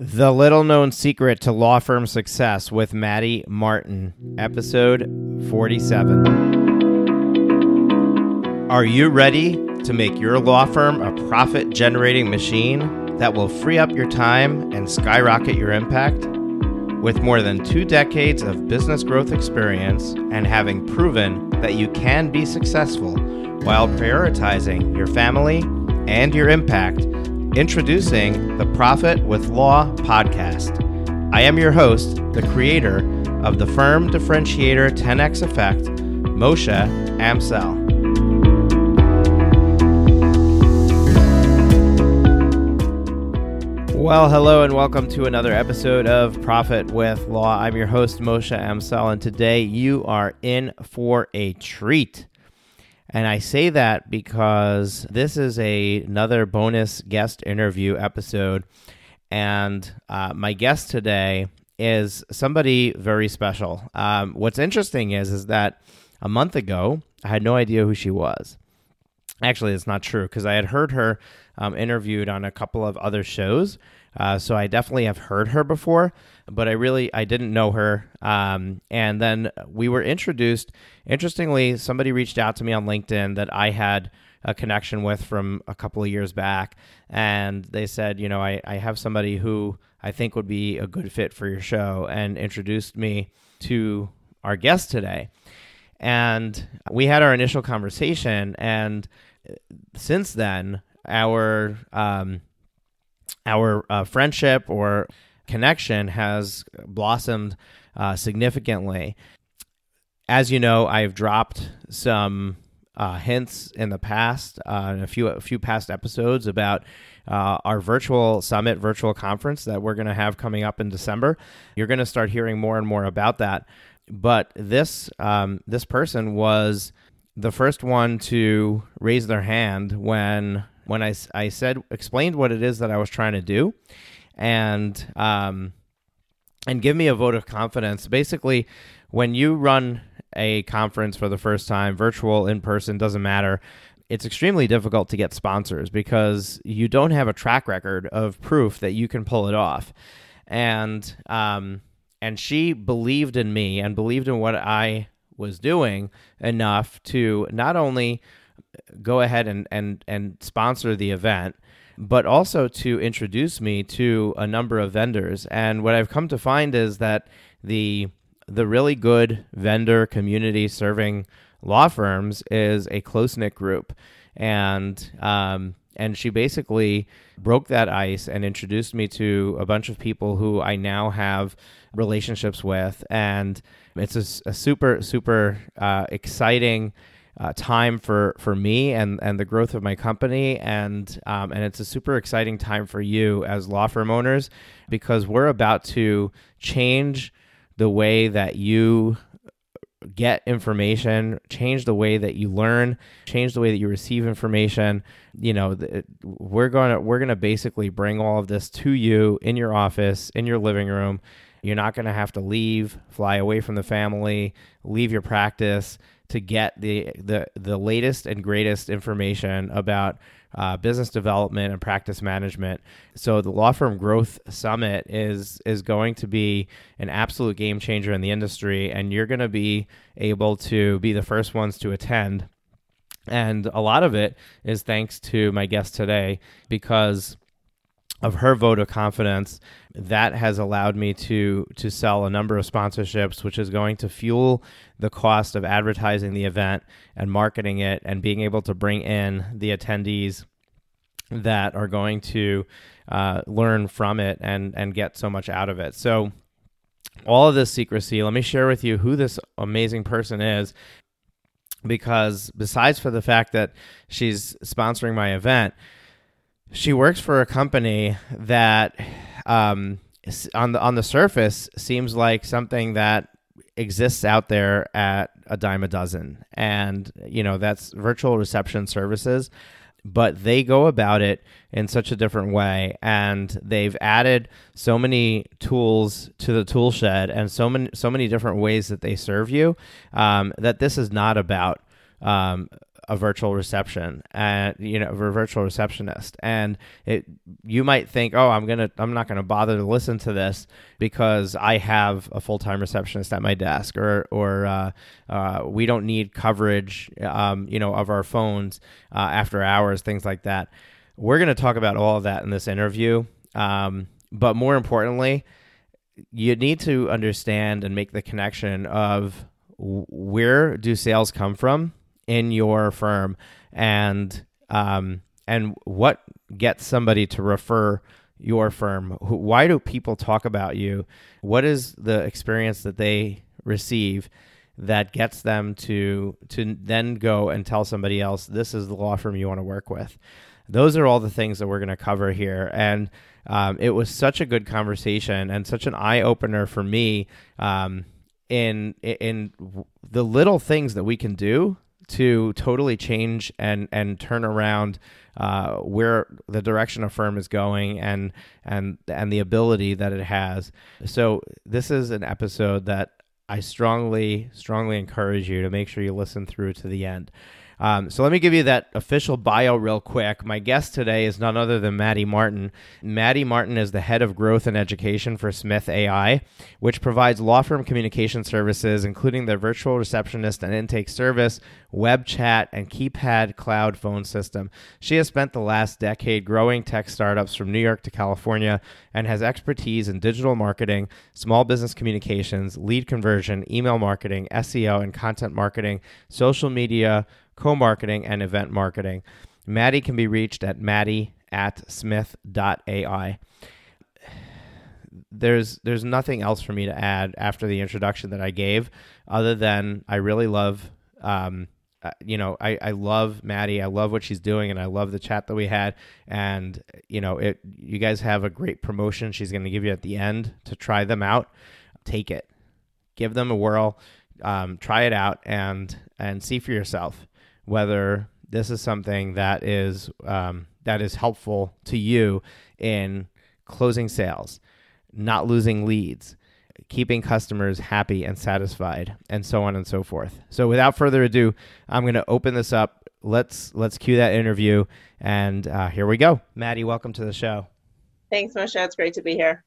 The Little Known Secret to Law Firm Success with Maddie Martin, episode 47. Are you ready to make your law firm a profit generating machine that will free up your time and skyrocket your impact? With more than two decades of business growth experience and having proven that you can be successful while prioritizing your family and your impact, Introducing the Profit with Law podcast. I am your host, the creator of the firm differentiator 10x effect, Moshe Amsel. Well, hello and welcome to another episode of Profit with Law. I'm your host, Moshe Amsel, and today you are in for a treat. And I say that because this is a, another bonus guest interview episode. And uh, my guest today is somebody very special. Um, what's interesting is, is that a month ago, I had no idea who she was. Actually, it's not true because I had heard her um, interviewed on a couple of other shows. Uh, so I definitely have heard her before, but I really I didn't know her. Um, and then we were introduced. Interestingly, somebody reached out to me on LinkedIn that I had a connection with from a couple of years back, and they said, you know, I, I have somebody who I think would be a good fit for your show, and introduced me to our guest today. And we had our initial conversation, and since then, our um, our uh, friendship or connection has blossomed uh, significantly. As you know, I've dropped some uh, hints in the past, uh, in a few a few past episodes about uh, our virtual summit, virtual conference that we're going to have coming up in December. You're going to start hearing more and more about that. But this um, this person was the first one to raise their hand when when I, I said explained what it is that I was trying to do, and um, and give me a vote of confidence. Basically, when you run a conference for the first time, virtual, in person, doesn't matter. It's extremely difficult to get sponsors because you don't have a track record of proof that you can pull it off. And um, and she believed in me and believed in what I was doing enough to not only go ahead and, and, and sponsor the event, but also to introduce me to a number of vendors. And what I've come to find is that the the really good vendor community serving law firms is a close knit group, and um, and she basically broke that ice and introduced me to a bunch of people who I now have relationships with, and it's a, a super super uh, exciting uh, time for for me and and the growth of my company. And um, and it's a super exciting time for you as law firm owners because we're about to change the way that you get information change the way that you learn change the way that you receive information. You know we're going to we're going to basically bring all of this to you in your office in your living room. You're not going to have to leave fly away from the family leave your practice to get the the the latest and greatest information about uh, business development and practice management. So the Law Firm Growth Summit is is going to be an absolute game changer in the industry, and you're going to be able to be the first ones to attend. And a lot of it is thanks to my guest today because of her vote of confidence that has allowed me to to sell a number of sponsorships which is going to fuel the cost of advertising the event and marketing it and being able to bring in the attendees that are going to uh, learn from it and and get so much out of it. So all of this secrecy let me share with you who this amazing person is because besides for the fact that she's sponsoring my event she works for a company that um, on the on the surface seems like something that exists out there at a dime a dozen. And you know that's virtual reception services but they go about it in such a different way. And they've added so many tools to the tool shed and so many so many different ways that they serve you um, that this is not about um, a virtual reception and you know a virtual receptionist. And it you might think oh i'm gonna i'm not gonna bother to listen to this because i have a full-time receptionist at my desk or or uh, uh, we don't need coverage um, you know of our phones uh, after hours things like that. We're gonna talk about all of that in this interview um, but more importantly you need to understand and make the connection of where do sales come from in your firm and um, and what gets somebody to refer your firm? Why do people talk about you? What is the experience that they receive that gets them to to then go and tell somebody else this is the law firm you want to work with. Those are all the things that we're going to cover here. And um, it was such a good conversation and such an eye opener for me um, in in the little things that we can do to totally change and and turn around uh, where the direction a firm is going and and and the ability that it has. So this is an episode that I strongly strongly encourage you to make sure you listen through to the end. Um, so let me give you that official bio real quick. My guest today is none other than Maddie Martin. Maddie Martin is the head of growth and education for Smith AI, which provides law firm communication services, including their virtual receptionist and intake service, web chat, and keypad cloud phone system. She has spent the last decade growing tech startups from New York to California and has expertise in digital marketing, small business communications, lead conversion, email marketing, SEO, and content marketing, social media co marketing, and event marketing. Maddie can be reached at maddie at smith.ai. There's there's nothing else for me to add after the introduction that I gave, other than I really love, um, uh, you know, I, I love Maddie. I love what she's doing, and I love the chat that we had. And you know, it you guys have a great promotion. She's going to give you at the end to try them out. Take it, give them a whirl, um, try it out, and and see for yourself whether this is something that is um, that is helpful to you in closing sales, not losing leads, keeping customers happy and satisfied, and so on and so forth. So, without further ado, I'm going to open this up. Let's let's cue that interview, and uh, here we go. Maddie, welcome to the show. Thanks, Moshe. It's great to be here.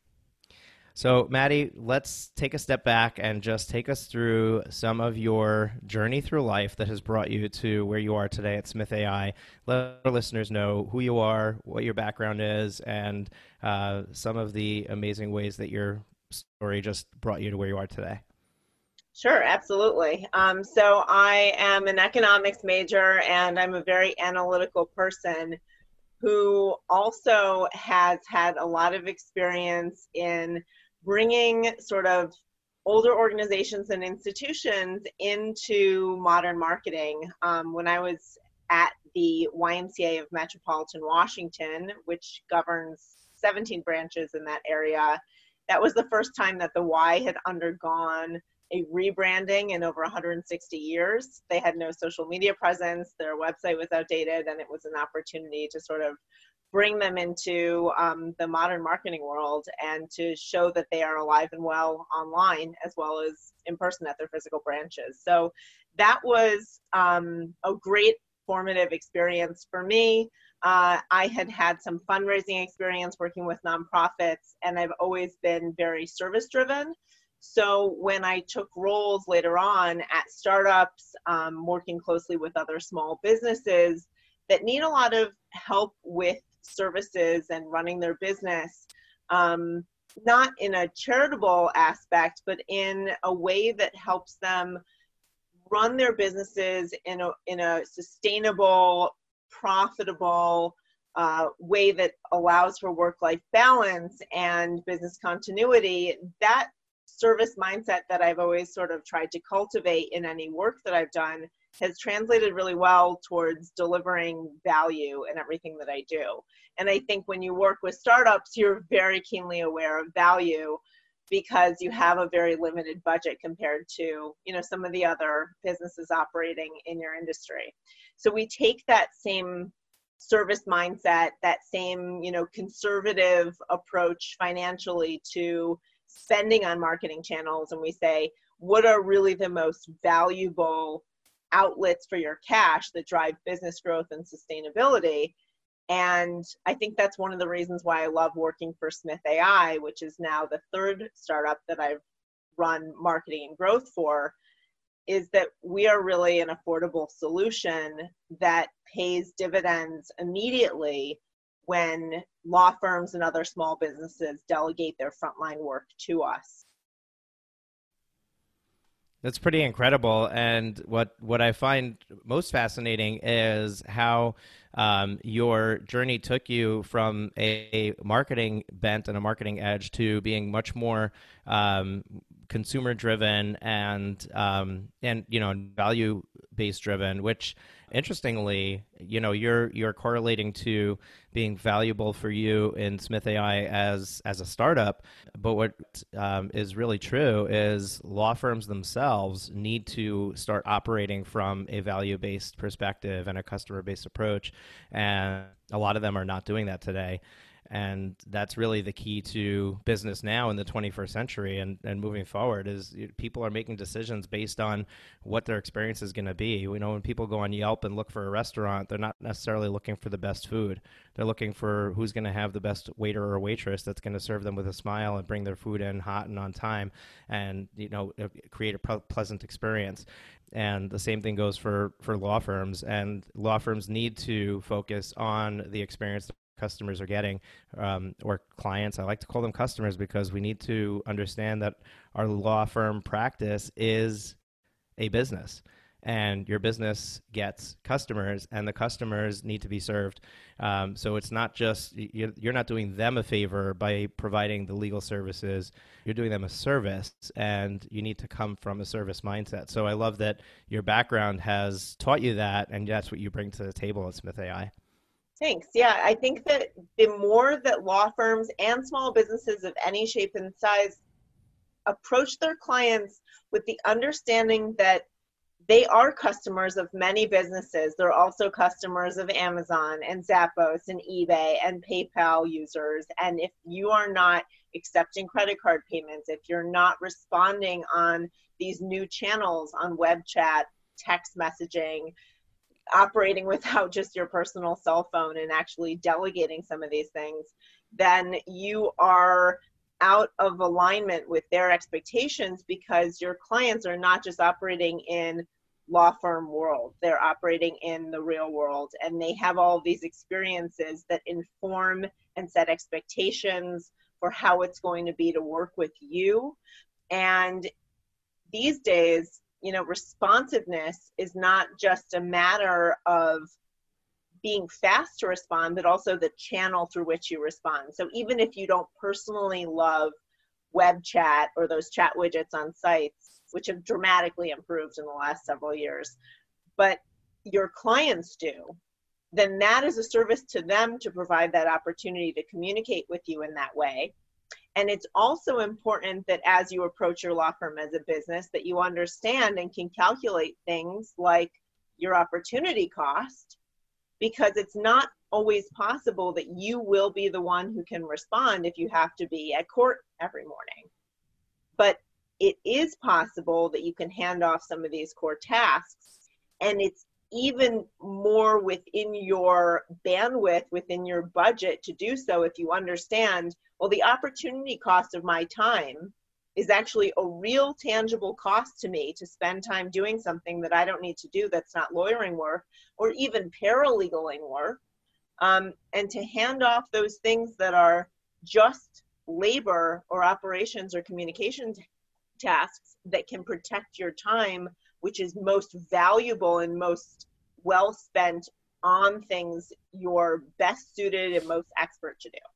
So, Maddie, let's take a step back and just take us through some of your journey through life that has brought you to where you are today at Smith AI. Let our listeners know who you are, what your background is, and uh, some of the amazing ways that your story just brought you to where you are today. Sure, absolutely. Um, so, I am an economics major and I'm a very analytical person who also has had a lot of experience in bringing sort of older organizations and institutions into modern marketing. Um, when I was at the YMCA of Metropolitan Washington, which governs 17 branches in that area, that was the first time that the Y had undergone a rebranding in over 160 years. They had no social media presence, their website was outdated, and it was an opportunity to sort of bring them into um, the modern marketing world and to show that they are alive and well online as well as in person at their physical branches. So that was um, a great formative experience for me. Uh, I had had some fundraising experience working with nonprofits, and I've always been very service driven. So when I took roles later on at startups, um, working closely with other small businesses that need a lot of help with services and running their business, um, not in a charitable aspect, but in a way that helps them run their businesses in a, in a sustainable, profitable uh, way that allows for work life balance and business continuity, that service mindset that I've always sort of tried to cultivate in any work that I've done has translated really well towards delivering value in everything that I do. And I think when you work with startups, you're very keenly aware of value because you have a very limited budget compared to you know some of the other businesses operating in your industry so we take that same service mindset that same you know conservative approach financially to spending on marketing channels and we say what are really the most valuable outlets for your cash that drive business growth and sustainability. And I think that's one of the reasons why I love working for Smith AI, which is now the third startup that I've run marketing and growth for, is that we are really an affordable solution that pays dividends immediately when law firms and other small businesses delegate their frontline work to us. That's pretty incredible. And what what I find most fascinating is how um, your journey took you from a marketing bent and a marketing edge to being much more um, consumer driven and um, and you know value based driven, which interestingly, you know, you're you're correlating to being valuable for you in Smith AI as as a startup. But what um, is really true is law firms themselves need to start operating from a value based perspective and a customer based approach, and a lot of them are not doing that today and that's really the key to business now in the 21st century and, and moving forward is people are making decisions based on what their experience is going to be. You know when people go on yelp and look for a restaurant they're not necessarily looking for the best food. They're looking for who's going to have the best waiter or waitress that's going to serve them with a smile and bring their food in hot and on time and you know uh, create a pleasant experience. And the same thing goes for for law firms. And law firms need to focus on the experience customers are getting um, or clients. I like to call them customers because we need to understand that our law firm practice is a business and your business gets customers and the customers need to be served. Um, so it's not just you're not doing them a favor by providing the legal services. You're doing them a service and you need to come from a service mindset. So i love that your background has taught you that and that's what you bring to the table at smith ai Thanks. Yeah, I think that the more that law firms and small businesses of any shape and size approach their clients with the understanding that they are customers of many businesses. They're also customers of Amazon and Zappos and eBay and PayPal users. And if you are not accepting credit card payments, if you're not responding on these new channels on web chat, text messaging, operating without just your personal cell phone and actually delegating some of these things, then you are out of alignment with their expectations because your clients are not just operating in law firm world. They're operating in the real world and they have all these experiences that inform and set expectations for how it's going to be to work with you. And these days you know responsiveness is not just a matter of being fast to respond but also the channel through which you respond. So even if you don't personally love web chat or those chat widgets on sites which have dramatically improved in the last several years but your clients do then that is a service to them to provide that opportunity to communicate with you in that way and it's also important that as you approach your law firm as a business, that you understand and can calculate things like your opportunity cost, because it's not always possible that you will be the one who can respond if you have to be at court every morning. But it is possible that you can hand off some of these core tasks, and it's even more within your bandwidth, within your budget to do so if you understand well, the opportunity cost of my time is actually a real tangible cost to me to spend time doing something that I don't need to do that's not lawyering work or even paralegaling work. Um, and to hand off those things that are just labor or operations or communication t- tasks that can protect your time, which is most valuable and most well spent on things you're best suited and most expert to do.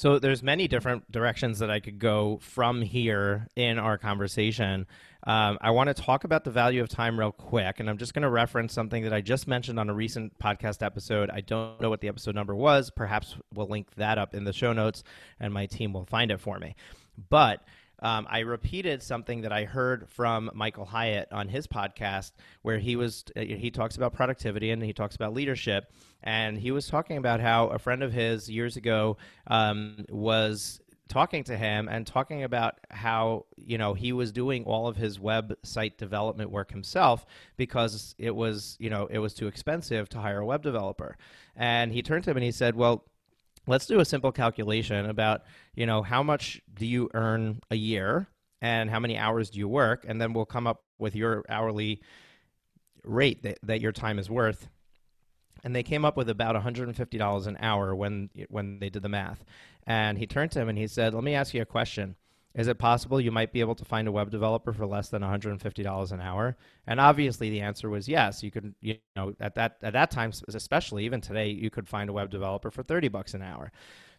So there's many different directions that I could go from here in our conversation. Um, I want to talk about the value of time real quick, and I'm just going to reference something that I just mentioned on a recent podcast episode. I don't know what the episode number was. Perhaps we'll link that up in the show notes, and my team will find it for me. But um, I repeated something that I heard from Michael Hyatt on his podcast, where he was uh, he talks about productivity and he talks about leadership, and he was talking about how a friend of his years ago um, was talking to him and talking about how you know he was doing all of his website development work himself because it was you know it was too expensive to hire a web developer. And he turned to him and he said well let's do a simple calculation about you know how much do you earn a year and how many hours do you work and then we'll come up with your hourly rate that, that your time is worth and they came up with about $150 an hour when when they did the math. And he turned to him and he said, "Let me ask you a question. Is it possible you might be able to find a web developer for less than $150 an hour?" And obviously the answer was yes. You could you know at that at that time especially even today you could find a web developer for 30 bucks an hour.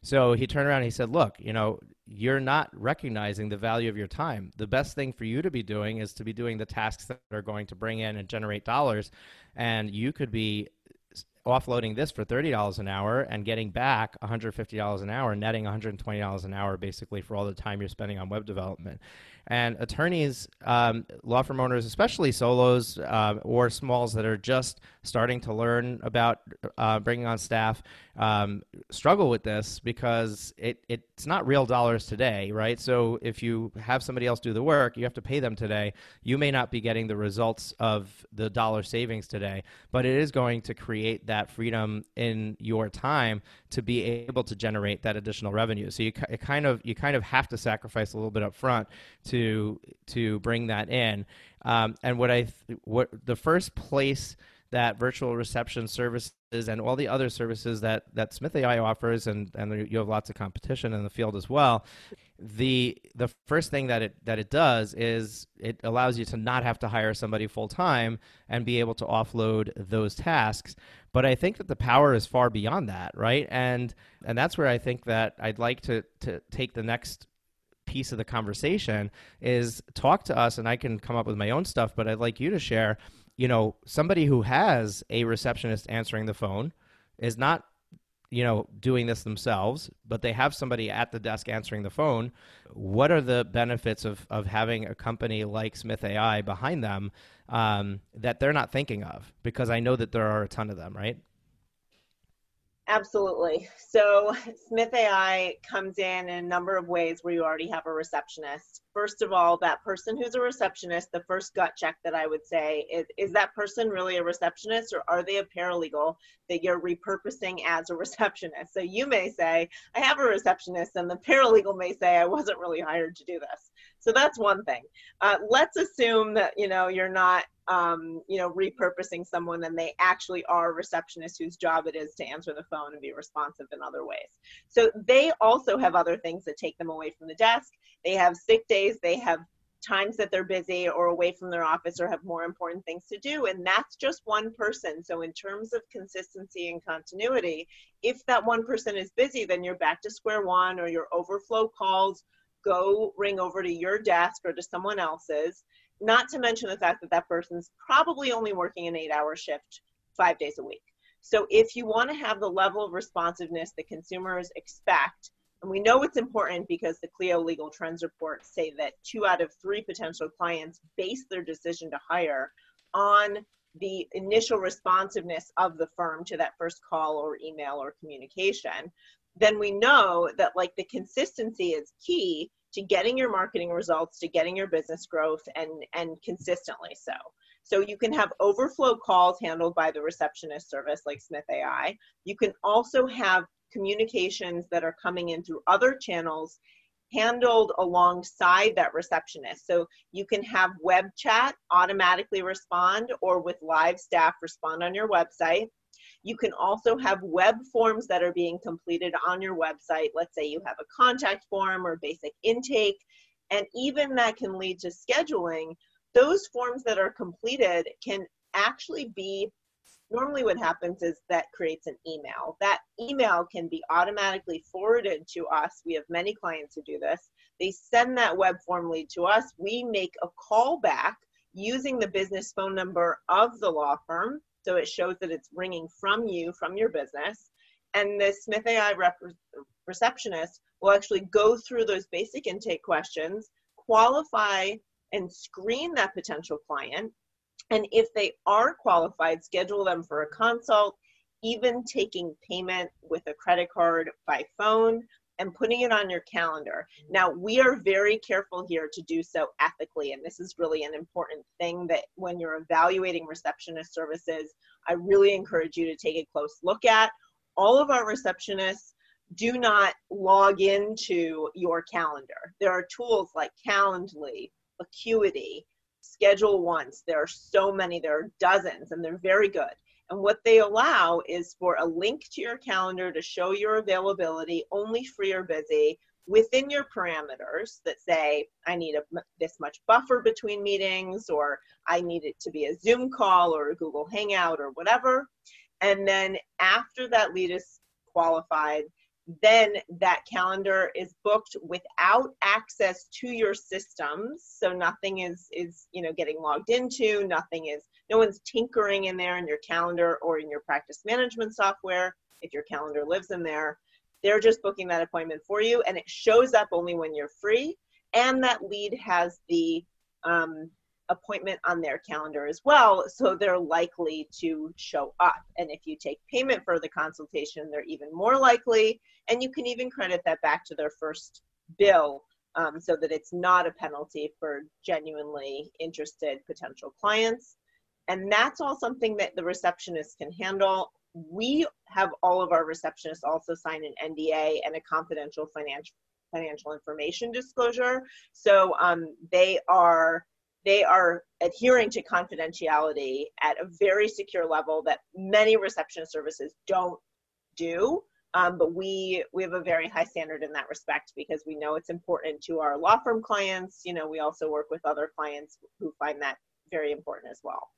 So he turned around and he said, "Look, you know, you're not recognizing the value of your time. The best thing for you to be doing is to be doing the tasks that are going to bring in and generate dollars, and you could be offloading this for $30 an hour and getting back $150 an hour, netting $120 an hour basically for all the time you're spending on web development. And attorneys, um, law firm owners, especially solos uh, or smalls that are just starting to learn about uh, bringing on staff, um, struggle with this because it, it's not real dollars today, right? So if you have somebody else do the work, you have to pay them today. You may not be getting the results of the dollar savings today, but it is going to create that freedom in your time to be able to generate that additional revenue. So you kind of you kind of have to sacrifice a little bit up front to to bring that in. Um, and what I th- what the first place that virtual reception services and all the other services that that Smith AI offers, and and you have lots of competition in the field as well. The the first thing that it that it does is it allows you to not have to hire somebody full time and be able to offload those tasks. But I think that the power is far beyond that, right? And and that's where I think that I'd like to to take the next piece of the conversation is talk to us and I can come up with my own stuff, but I'd like you to share, you know, somebody who has a receptionist answering the phone is not you know doing this themselves but they have somebody at the desk answering the phone. What are the benefits of, of having a company like smith ai behind them um, that they're not thinking of? Because i know that there are a ton of them right Absolutely. So Smith AI comes in in a number of ways where you already have a receptionist. First of all, that person who's a receptionist, the first gut check that I would say is is that person really a receptionist or are they a paralegal that you're repurposing as a receptionist? So you may say, I have a receptionist, and the paralegal may say, I wasn't really hired to do this. So that's one thing. Uh, let's assume that you know you're not um, you know repurposing someone and they actually are a receptionist whose job it is to answer the phone and be responsive in other ways. So they also have other things that take them away from the desk. They have sick days. They have times that they're busy or away from their office or have more important things to do and that's just one person so in terms of consistency and continuity if that one person is busy then you're back to square one or your overflow calls go ring over to your desk or to someone else's, not to mention the fact that that person's probably only working an eight hour shift five days a week. So if you want to have the level of responsiveness that consumers expect, and we know it's important because the Clio Legal Trends report say that two out of three potential clients base their decision to hire on the initial responsiveness of the firm to that first call or email or communication then we know that like the consistency is key to getting your marketing results to getting your business growth and and consistently so. So you can have overflow calls handled by the receptionist service like smith ai you can also have communications that are coming in through other channels handled alongside that receptionist. So you can have web chat automatically respond or with live staff respond on your website you can also have web forms that are being completed on your website. Let's say you have a contact form or basic intake, and even that can lead to scheduling. Those forms that are completed can actually be normally what happens is that creates an email. That email can be automatically forwarded to us. We have many clients who do this. They send that web form lead to us. We make a call back using the business phone number of the law firm so it shows that it's ringing from you, from your business. And the Smith AI rep- receptionist will actually go through those basic intake questions, qualify and screen that potential client. And if they are qualified, schedule them for a consult, even taking payment with a credit card by phone and putting it on your calendar. Now, we are very careful here to do so ethically, and this is really an important thing that when you're evaluating receptionist services, I really encourage you to take a close look at. All of our receptionists do not log into your calendar. There are tools like Calendly, Acuity, Schedule Once. There are so many, there are dozens, and they're very good. And what they allow is for a link to your calendar to show your availability, only free or busy, within your parameters that say, I need a, this much buffer between meetings, or I need it to be a Zoom call or a Google Hangout or whatever. And then after that lead is qualified, then that calendar is booked without access to your systems so nothing is is you know getting logged into nothing is no one's tinkering in there in your calendar or in your practice management software if your calendar lives in there they're just booking that appointment for you and it shows up only when you're free and that lead has the um, appointment on their calendar as well, so they're likely to show up. And if you take payment for the consultation, they're even more likely, and you can even credit that back to their first bill um, so that it's not a penalty for genuinely interested potential clients. And that's all something that the receptionist can handle. We have all of our receptionists also sign an NDA and a confidential financial financial information disclosure. So um, they are they are adhering to confidentiality at a very secure level that many reception services don't do. Um, but we we have a very high standard in that respect because we know it's important to our law firm clients. You know, we also work with other clients who find that very important as well.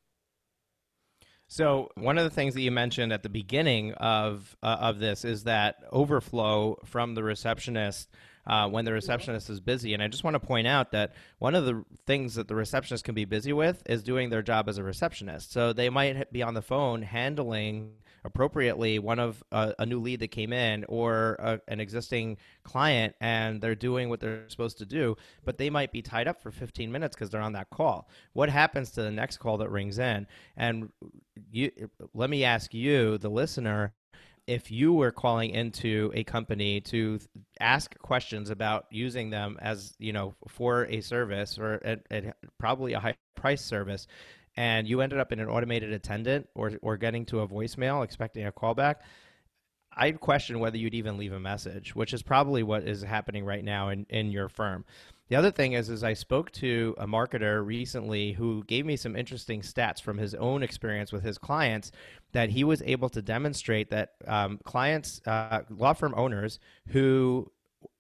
So one of the things that you mentioned at the beginning of uh, of this is that overflow from the receptionist uh, when the receptionist is busy. And I just want to point out that one of the things that the receptionist can be busy with is doing their job as a receptionist. So they might be on the phone handling appropriately one of uh, a new lead that came in or a, an existing client and they're doing what they're supposed to do but they might be tied up for 15 minutes because they're on that call. What happens to the next call that rings in? And you let me ask you the listener if you were calling into a company to ask questions about using them as you know for a service or a, a, probably a high price service and you ended up in an automated attendant or, or getting to a voicemail expecting a callback I'd question whether you'd even leave a message, which is probably what is happening right now in, in your firm. The other thing is, is I spoke to a marketer recently who gave me some interesting stats from his own experience with his clients that he was able to demonstrate that um, clients, uh, law firm owners who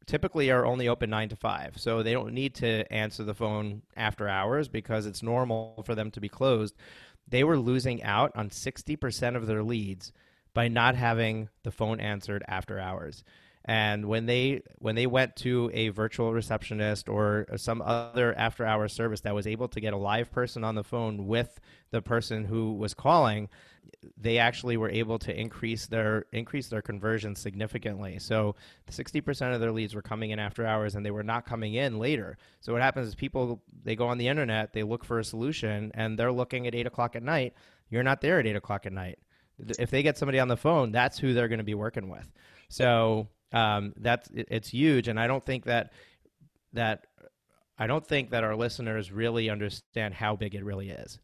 typically are only open nine to five. So they don't need to answer the phone after hours because it's normal for them to be closed. They were losing out on 60% of their leads by not having the phone answered after hours. And when they when they went to a virtual receptionist or some other after hour service that was able to get a live person on the phone with the person who was calling, they actually were able to increase their increase their conversion significantly. So 60% of their leads were coming in after hours and they were not coming in later. So what happens is people they go on the internet, they look for a solution and they're looking at eight o'clock at night. You're not there at eight o'clock at night if they get somebody on the phone, that's who they're going to be working with. So um, that's it, it's huge, and I don't think that that I don't think that our listeners really understand how big it really is.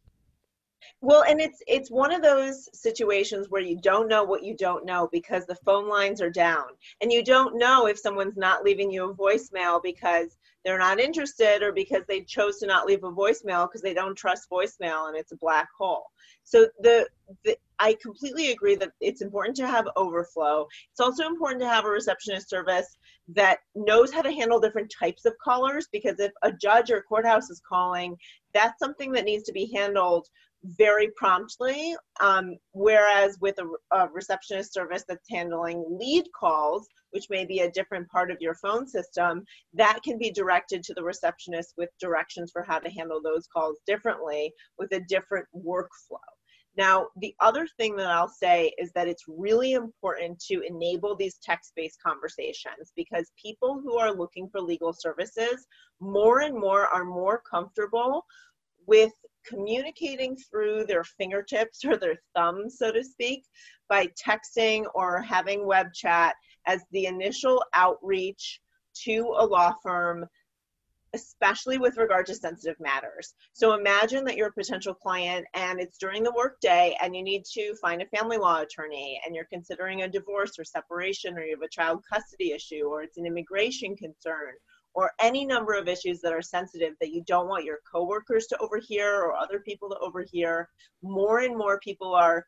Well, and it's it's one of those situations where you don't know what you don't know because the phone lines are down, and you don't know if someone's not leaving you a voicemail because they're not interested or because they chose to not leave a voicemail because they don't trust voicemail and it's a black hole. So the, the I completely agree that it's important to have overflow. It's also important to have a receptionist service that knows how to handle different types of callers because if a judge or courthouse is calling, that's something that needs to be handled very promptly. Um, whereas with a, a, receptionist service that's handling lead calls, which may be a different part of your phone system, that can be directed to the receptionist with directions for how to handle those calls differently with a different workflow. Now, the other thing that I'll say is that it's really important to enable these text based conversations because people who are looking for legal services more and more are more comfortable with communicating through their fingertips or their thumbs, so to speak, by texting or having web chat as the initial outreach to a law firm especially with regard to sensitive matters. So imagine that you're a potential client and it's during the workday and you need to find a family law attorney and you're considering a divorce or separation or you have a child custody issue or it's an immigration concern or any number of issues that are sensitive that you don't want your coworkers to overhear or other people to overhear. More and more people are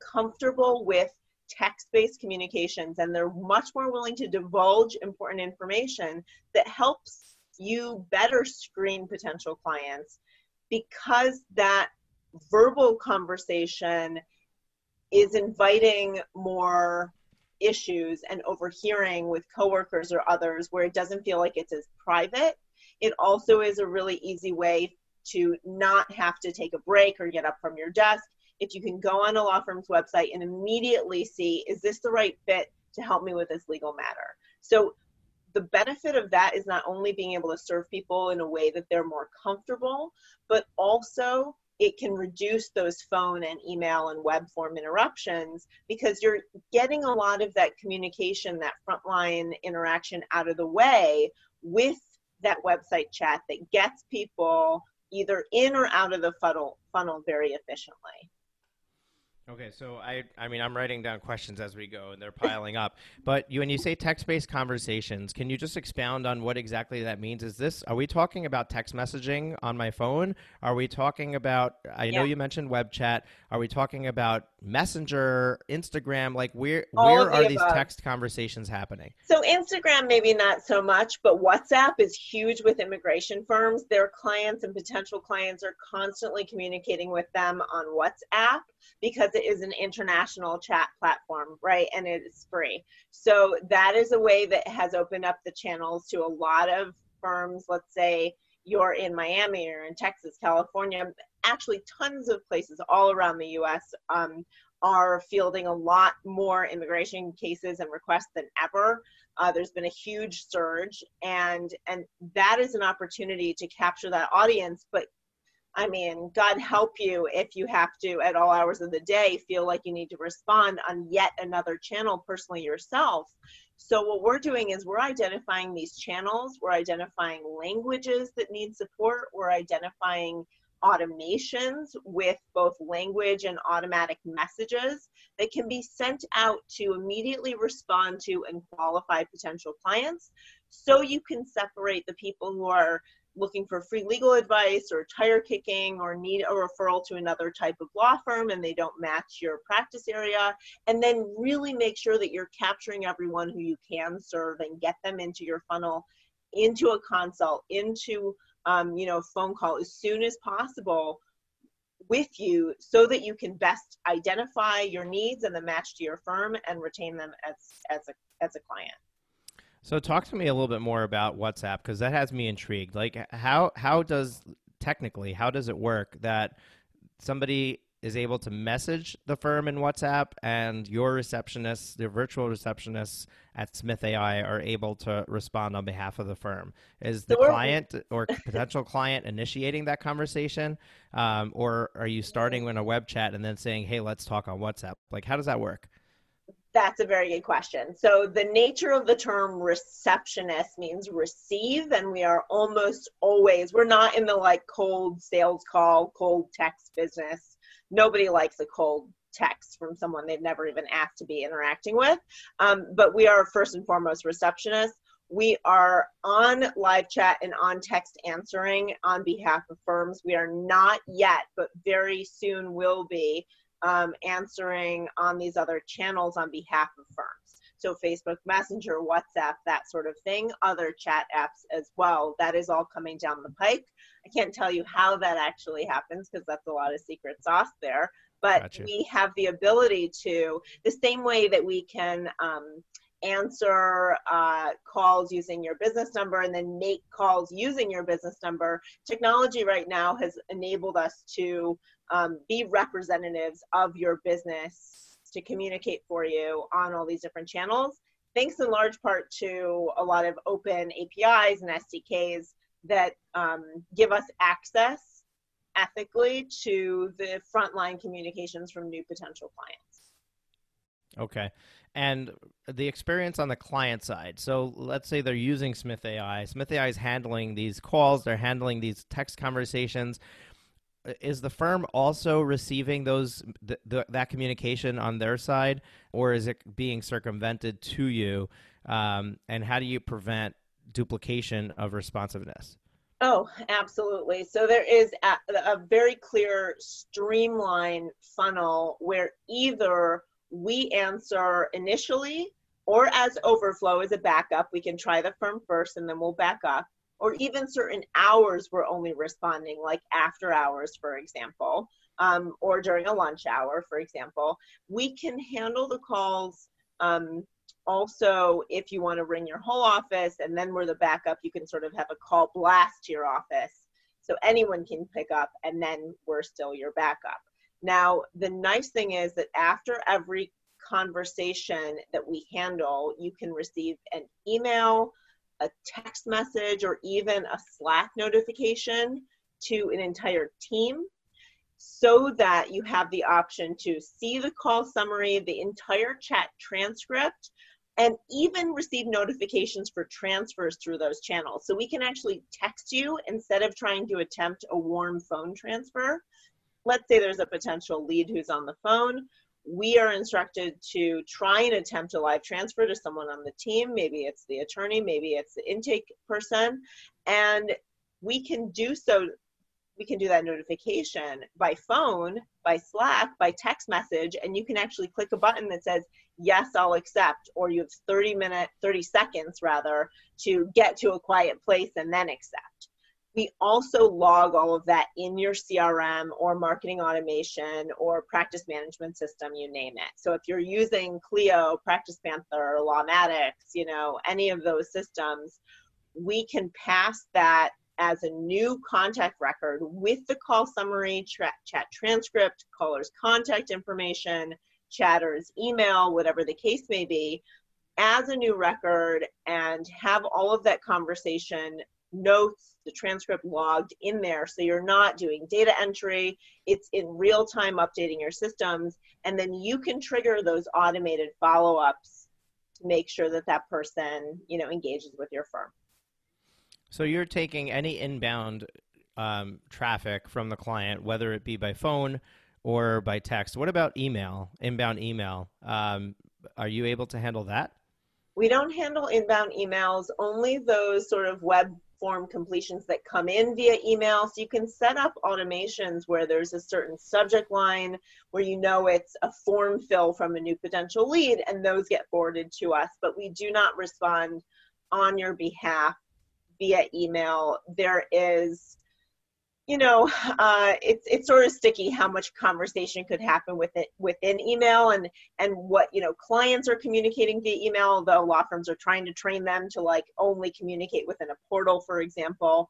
comfortable with text-based communications and they're much more willing to divulge important information that helps you better screen potential clients because that verbal conversation is inviting more issues and overhearing with coworkers or others where it doesn't feel like it's as private. It also is a really easy way to not have to take a break or get up from your desk. If you can go on a law firm's website and immediately see, is this the right fit to help me with this legal matter? So the benefit of that is not only being able to serve people in a way that they're more comfortable, but also it can reduce those phone and email and web form interruptions because you're getting a lot of that communication, that frontline interaction out of the way with that website chat that gets people either in or out of the funnel, funnel very efficiently. Okay, so I I mean I'm writing down questions as we go and they're piling up. But you when you say text-based conversations, can you just expound on what exactly that means? Is this are we talking about text messaging on my phone? Are we talking about I yeah. know you mentioned web chat. Are we talking about Messenger, Instagram? Like where All where are the these text conversations happening? So Instagram maybe not so much, but WhatsApp is huge with immigration firms. Their clients and potential clients are constantly communicating with them on WhatsApp because it is an international chat platform, right? And it is free. So that is a way that has opened up the channels to a lot of firms. Let's say you're in Miami or in Texas, California, actually tons of places all around the US um, are fielding a lot more immigration cases and requests than ever. Uh, there's been a huge surge, and and that is an opportunity to capture that audience, but I mean, God help you if you have to, at all hours of the day, feel like you need to respond on yet another channel personally yourself. So, what we're doing is we're identifying these channels, we're identifying languages that need support, we're identifying automations with both language and automatic messages that can be sent out to immediately respond to and qualify potential clients so you can separate the people who are looking for free legal advice or tire kicking or need a referral to another type of law firm and they don't match your practice area. And then really make sure that you're capturing everyone who you can serve and get them into your funnel into a consult into um, you know phone call as soon as possible with you so that you can best identify your needs and the match to your firm and retain them as as a as a client so talk to me a little bit more about WhatsApp because that has me intrigued. Like how how does technically how does it work that somebody is able to message the firm in WhatsApp and your receptionists, the virtual receptionists at Smith AI are able to respond on behalf of the firm. Is the client or potential client initiating that conversation? Um, or are you starting in a web chat and then saying, hey, let's talk on WhatsApp? Like, how does that work? That's a very good question. So, the nature of the term receptionist means receive, and we are almost always, we're not in the like cold sales call, cold text business. Nobody likes a cold text from someone they've never even asked to be interacting with. Um, but we are first and foremost receptionists. We are on live chat and on text answering on behalf of firms. We are not yet, but very soon will be um, answering on these other channels on behalf of firms. So, Facebook Messenger, WhatsApp, that sort of thing, other chat apps as well. That is all coming down the pike. I can't tell you how that actually happens because that's a lot of secret sauce there. But gotcha. we have the ability to, the same way that we can um, answer uh, calls using your business number and then make calls using your business number. Technology right now has enabled us to um, be representatives of your business to communicate for you on all these different channels. Thanks in large part to a lot of open APIs and SDKs that um, give us access ethically to the frontline communications from new potential clients. Okay. And the experience on the client side. So let's say they're using Smith AI. Smith AI is handling these calls, they're handling these text conversations. Is the firm also receiving those th- th- that communication on their side, or is it being circumvented to you? Um, and how do you prevent duplication of responsiveness? Oh, absolutely. So there is a, a very clear streamline funnel where either we answer initially or as overflow as a backup. We can try the firm first and then we'll back up. Or even certain hours we're only responding, like after hours, for example, um, or during a lunch hour, for example. We can handle the calls um, also if you want to ring your whole office and then we're the backup you can sort of have a call blast to your office so anyone can pick up and then we're still your backup now the nice thing is that after every conversation that we handle you can receive an email a text message or even a slack notification to an entire team so that you have the option to see the call summary, the entire chat transcript, and even receive notifications for transfers through those channels. So we can actually text you instead of trying to attempt a warm phone transfer. Let's say there's a potential lead who's on the phone. We are instructed to try and attempt a live transfer to someone on the team. Maybe it's the attorney, maybe it's the intake person. And we can do so we can do that notification by phone, by Slack, by text message, and you can actually click a button that says, yes, I'll accept, or you have 30 minutes, 30 seconds rather, to get to a quiet place and then accept. We also log all of that in your CRM or marketing automation or practice management system, you name it. So if you're using Clio, Practice Panther, Lawmatics, you know, any of those systems, we can pass that as a new contact record with the call summary, tra- chat transcript, caller's contact information, chatter's email, whatever the case may be, as a new record and have all of that conversation notes, the transcript logged in there. So you're not doing data entry, it's in real time updating your systems. And then you can trigger those automated follow ups to make sure that that person, you know, engages with your firm. So you're taking any inbound um, traffic from the client, whether it be by phone or by text. What about email, inbound email? Um, are you able to handle that? We don't handle inbound emails, only those sort of web form completions that come in via email. So you can set up automations where there's a certain subject line where you know it's a form fill from a new potential lead, and those get forwarded to us. But we do not respond on your behalf via email, there is, you know, uh, it's it's sort of sticky how much conversation could happen with it within email and and what you know clients are communicating via email. Although law firms are trying to train them to like only communicate within a portal, for example.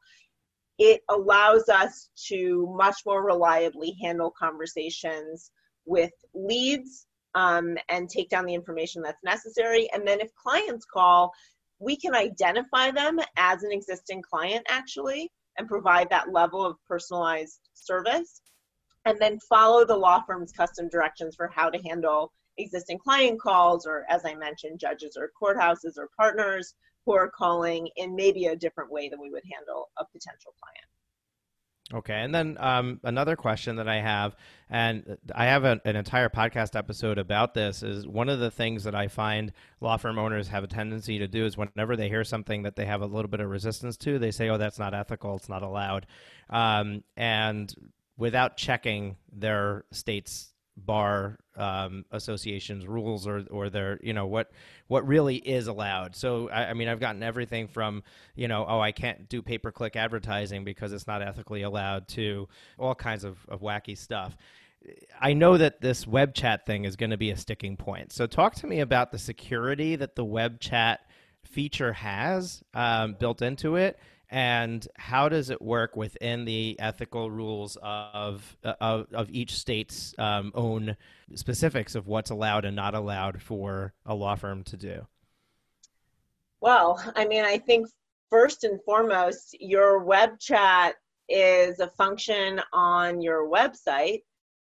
It allows us to much more reliably handle conversations with leads um, and take down the information that's necessary. And then if clients call, we can identify them as an existing client actually and provide that level of personalized service. And then follow the law firm's custom directions for how to handle existing client calls or as i mentioned judges or courthouses or partners who are calling in maybe a different way than we would handle a potential client Okay, and then um, another question that I have, and I have a, an entire podcast episode about this, is one of the things that I find law firm owners have a tendency to do is whenever they hear something that they have a little bit of resistance to, they say, "Oh, that's not ethical. It's not allowed," um, and without checking their state's bar um, associations rules or or their you know what what really is allowed. So I, I, mean i've gotten everything from you know oh i can't do pay per click advertising because it's not ethically allowed to all kinds of, of wacky stuff. I know that this web chat thing is going to be a sticking point. So talk to me about the security that the web chat feature has um, built into it and how does it work within the ethical rules of of, of each state's um, own specifics of what's allowed and not allowed for a law firm to do? Well, I mean, I think first and foremost, your web chat is a function on your website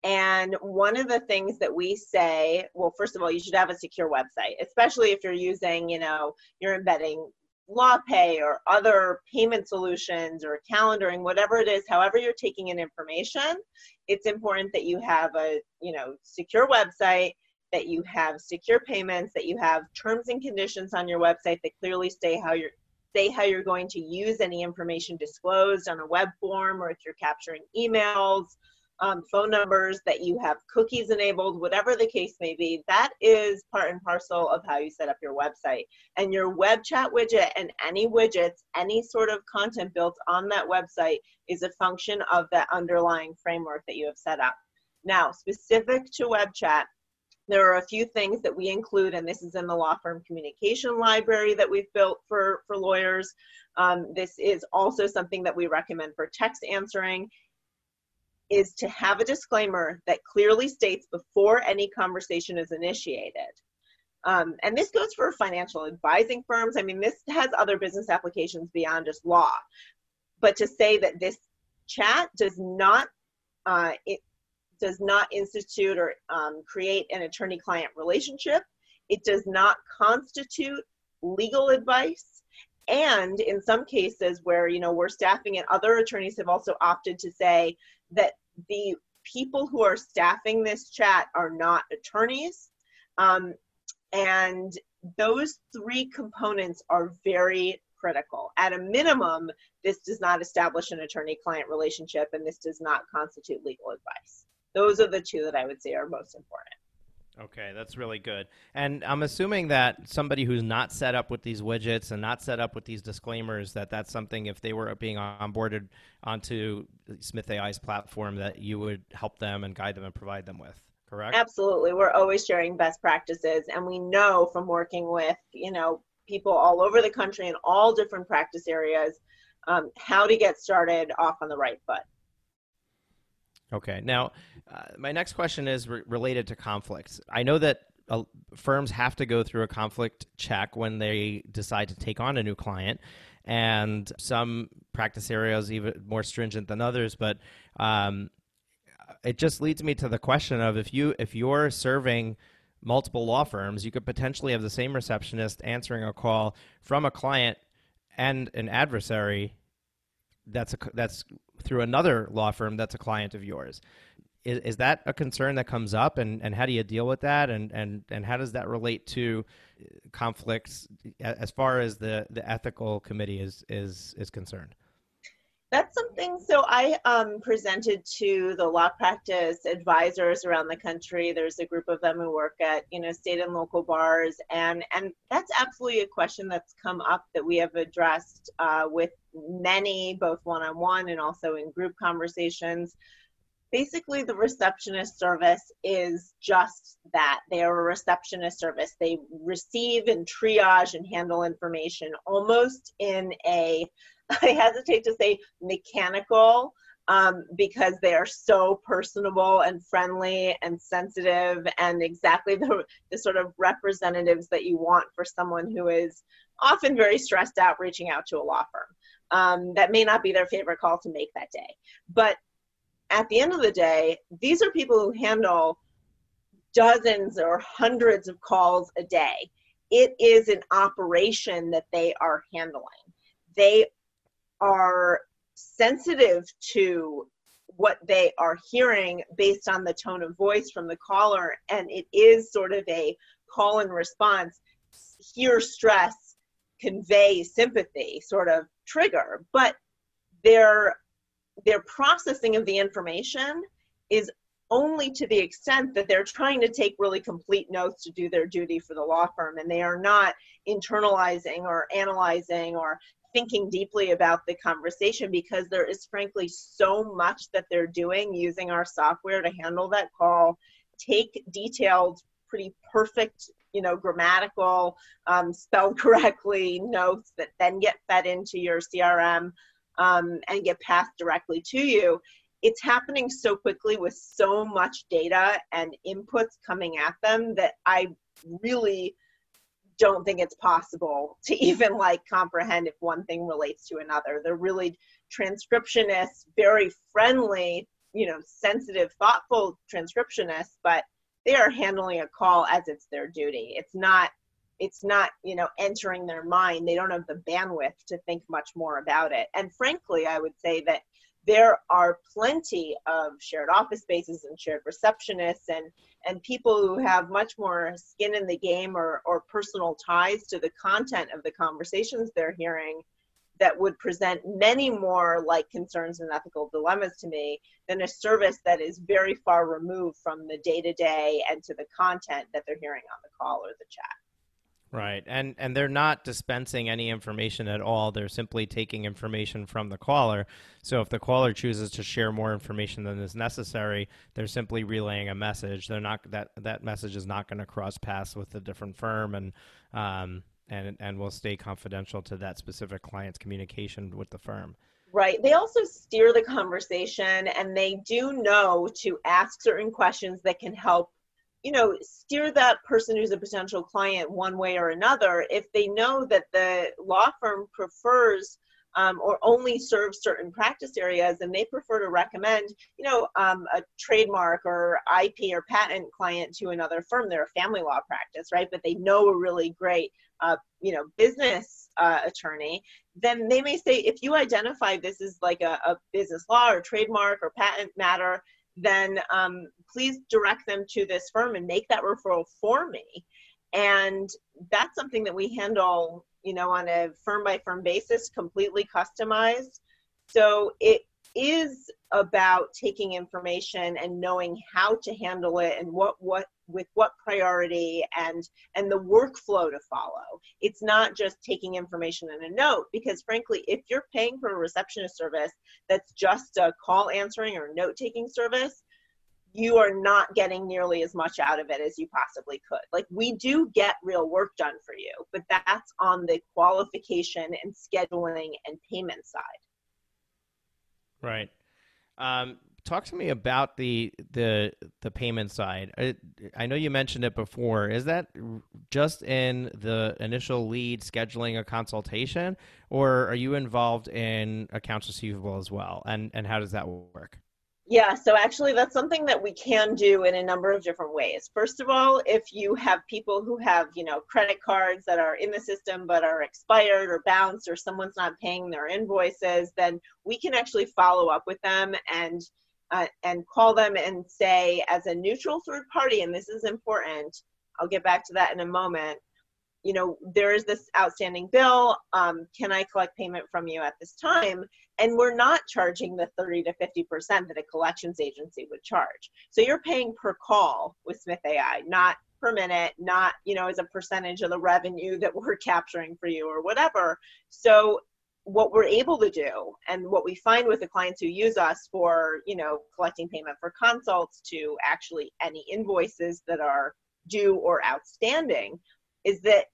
And one of the things that we say, well, first of all, you should have a secure website, especially if you're using, you know, you're embedding LawPay or other payment solutions or calendaring, whatever it is, however you're taking in information, it's important that you have a, you know, secure website, that you have secure payments, that you have terms and conditions on your website that clearly say how you're say how you're going to use any information disclosed on a web form or if you're capturing emails um, phone numbers, that you have cookies enabled, whatever the case may be, that is part and parcel of how you set up your website. And your web chat widget and any widgets, any sort of content built on that website is a function of that underlying framework that you have set up. Now, specific to web chat, there are a few things that we include, and this is in the law firm communication library that we've built for, for lawyers. Um, this is also something that we recommend for text answering is to have a disclaimer that clearly states before any conversation is initiated. Um, and this goes for financial advising firms. I mean, this has other business applications beyond just law. But to say that this chat does not uh, it does not institute or um, create an attorney-client relationship. It does not constitute legal advice. And in some cases where you know we're staffing and other attorneys have also opted to say that the people who are staffing this chat are not attorneys. Um, and those three components are very critical. At a minimum, this does not establish an attorney client relationship and this does not constitute legal advice. Those are the two that I would say are most important. Okay, that's really good. And I'm assuming that somebody who's not set up with these widgets and not set up with these disclaimers that that's something if they were being onboarded onto Smith AI's platform that you would help them and guide them and provide them with. Correct? Absolutely. We're always sharing best practices and we know from working with, you know, people all over the country in all different practice areas um, how to get started off on the right foot. Okay. Now, uh, my next question is re- related to conflicts. I know that uh, firms have to go through a conflict check when they decide to take on a new client, and some practice areas even more stringent than others. But um, it just leads me to the question of if you if you're serving multiple law firms, you could potentially have the same receptionist answering a call from a client and an adversary that's a, that's through another law firm that's a client of yours. Is, is that a concern that comes up, and, and how do you deal with that, and, and, and how does that relate to conflicts as far as the, the ethical committee is, is, is concerned? That's something. So I um, presented to the law practice advisors around the country. There's a group of them who work at you know state and local bars, and and that's absolutely a question that's come up that we have addressed uh, with many, both one-on-one and also in group conversations. Basically, the receptionist service is just that. They are a receptionist service. They receive and triage and handle information almost in a I hesitate to say mechanical um, because they are so personable and friendly and sensitive and exactly the, the sort of representatives that you want for someone who is often very stressed out reaching out to a law firm. Um, that may not be their favorite call to make that day. But at the end of the day, these are people who handle dozens or hundreds of calls a day. It is an operation that they are handling. They are sensitive to what they are hearing based on the tone of voice from the caller and it is sort of a call and response hear stress convey sympathy sort of trigger but their their processing of the information is only to the extent that they're trying to take really complete notes to do their duty for the law firm and they are not internalizing or analyzing or thinking deeply about the conversation because there is frankly so much that they're doing using our software to handle that call take detailed pretty perfect you know grammatical um, spelled correctly notes that then get fed into your crm um, and get passed directly to you it's happening so quickly with so much data and inputs coming at them that i really don't think it's possible to even like comprehend if one thing relates to another. They're really transcriptionists, very friendly you know, sensitive, thoughtful transcriptionists, but they are handling a call as it's their duty. It's not it's not you know entering their mind. They don't have the bandwidth to think much more about it. And frankly i would say that there are plenty of shared office spaces and shared receptionists and and people who have much more skin in the game or, or personal ties to the content of the conversations they're hearing that would present many more like concerns and ethical dilemmas to me than a service that is very far removed from the day to day and to the content that they're hearing on the call or the chat. Right. And and they're not dispensing any information at all. They're simply taking information from the caller. So if the caller chooses to share more information than is necessary, they're simply relaying a message. They're not that that message is not going to cross paths with a different firm and um and and will stay confidential to that specific client's communication with the firm. Right. They also steer the conversation and they do know to ask certain questions that can help you know steer that person who's a potential client one way or another if they know that the law firm prefers um, or only serve certain practice areas and they prefer to recommend you know um, a trademark or ip or patent client to another firm. They're a family law practice right? But they know a really great uh, you know business uh, attorney. Then they may say if you identify this as like a, a business law or trademark or patent matter then um, please direct them to this firm and make that referral for me. And that's something that we handle, you know, on a firm by firm basis, completely customized. So it is about taking information and knowing how to handle it and what what with what priority and and the workflow to follow it's not just taking information in a note because frankly if you're paying for a receptionist service that's just a call answering or note taking service you are not getting nearly as much out of it as you possibly could. Like we do get real work done for you, but that's on the qualification and scheduling and payment side. Right. Um, talk to me about the the the payment side. I, I, know you mentioned it before. Is that just in the initial lead scheduling a consultation, or are you involved in accounts receivable as well? And and how does that work? Yeah, so actually, that's something that we can do in a number of different ways. First of all, if you have people who have, you know, credit cards that are in the system but are expired or bounced, or someone's not paying their invoices, then we can actually follow up with them and uh, and call them and say, as a neutral third party, and this is important. I'll get back to that in a moment you know, there is this outstanding bill. Um, can I collect payment from you at this time? And we're not charging the 30 to 50% that a collections agency would charge. So you're paying per call with Smith AI, not per minute, not, you know, as a percentage of the revenue that we're capturing for you or whatever. So what we're able to do and what we find with the clients who use us for, you know, collecting payment for consults to actually any invoices that are due or outstanding is that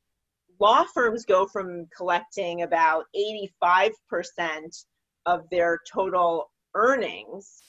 law firms go from collecting about 85% of their total earnings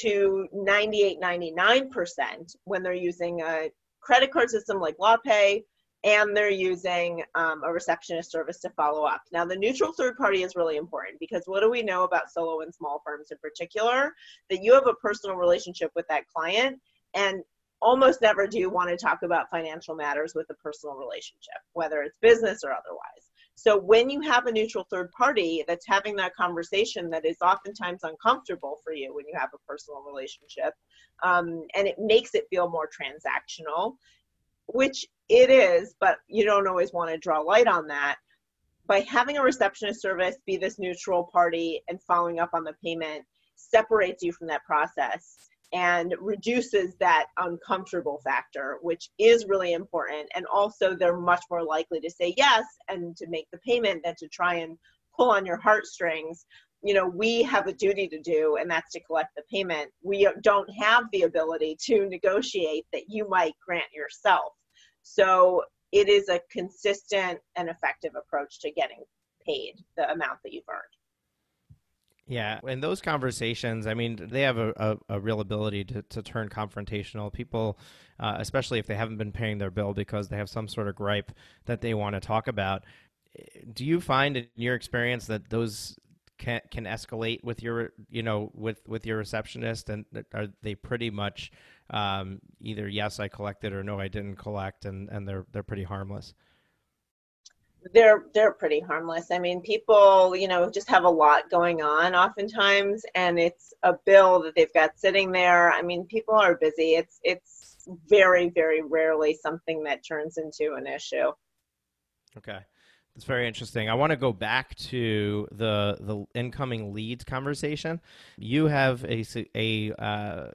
to 98 99% when they're using a credit card system like LawPay and they're using um, a receptionist service to follow up. Now, the neutral third party is really important because what do we know about solo and small firms in particular? That you have a personal relationship with that client, and almost never do you want to talk about financial matters with a personal relationship, whether it's business or otherwise. So when you have a neutral third party that's having that conversation that is oftentimes uncomfortable for you when you have a personal relationship, um, and it makes it feel more transactional, which it is, but you don't always want to draw light on that. By having a receptionist service be this neutral party and following up on the payment separates you from that process and reduces that uncomfortable factor, which is really important. And also, they're much more likely to say yes and to make the payment than to try and pull on your heartstrings. You know, we have a duty to do, and that's to collect the payment. We don't have the ability to negotiate that you might grant yourself. So, it is a consistent and effective approach to getting paid the amount that you've earned. Yeah, in those conversations, I mean, they have a, a, a real ability to, to turn confrontational. People, uh, especially if they haven't been paying their bill because they have some sort of gripe that they want to talk about. Do you find in your experience that those can can escalate with your you know with with your receptionist, and are they pretty much um, either yes I collected or no I didn't collect, and and they're they're pretty harmless they're they're pretty harmless. I mean, people, you know, just have a lot going on oftentimes and it's a bill that they've got sitting there. I mean, people are busy. It's it's very very rarely something that turns into an issue. Okay. That's very interesting. I want to go back to the the incoming leads conversation. You have a a uh,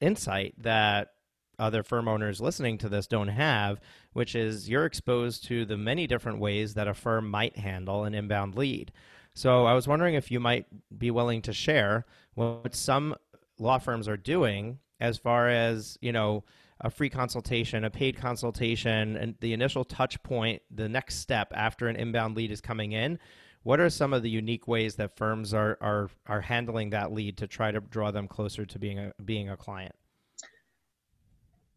insight that other firm owners listening to this don't have, which is you're exposed to the many different ways that a firm might handle an inbound lead. So I was wondering if you might be willing to share what some law firms are doing as far as, you know, a free consultation, a paid consultation, and the initial touch point, the next step after an inbound lead is coming in. What are some of the unique ways that firms are are are handling that lead to try to draw them closer to being a being a client?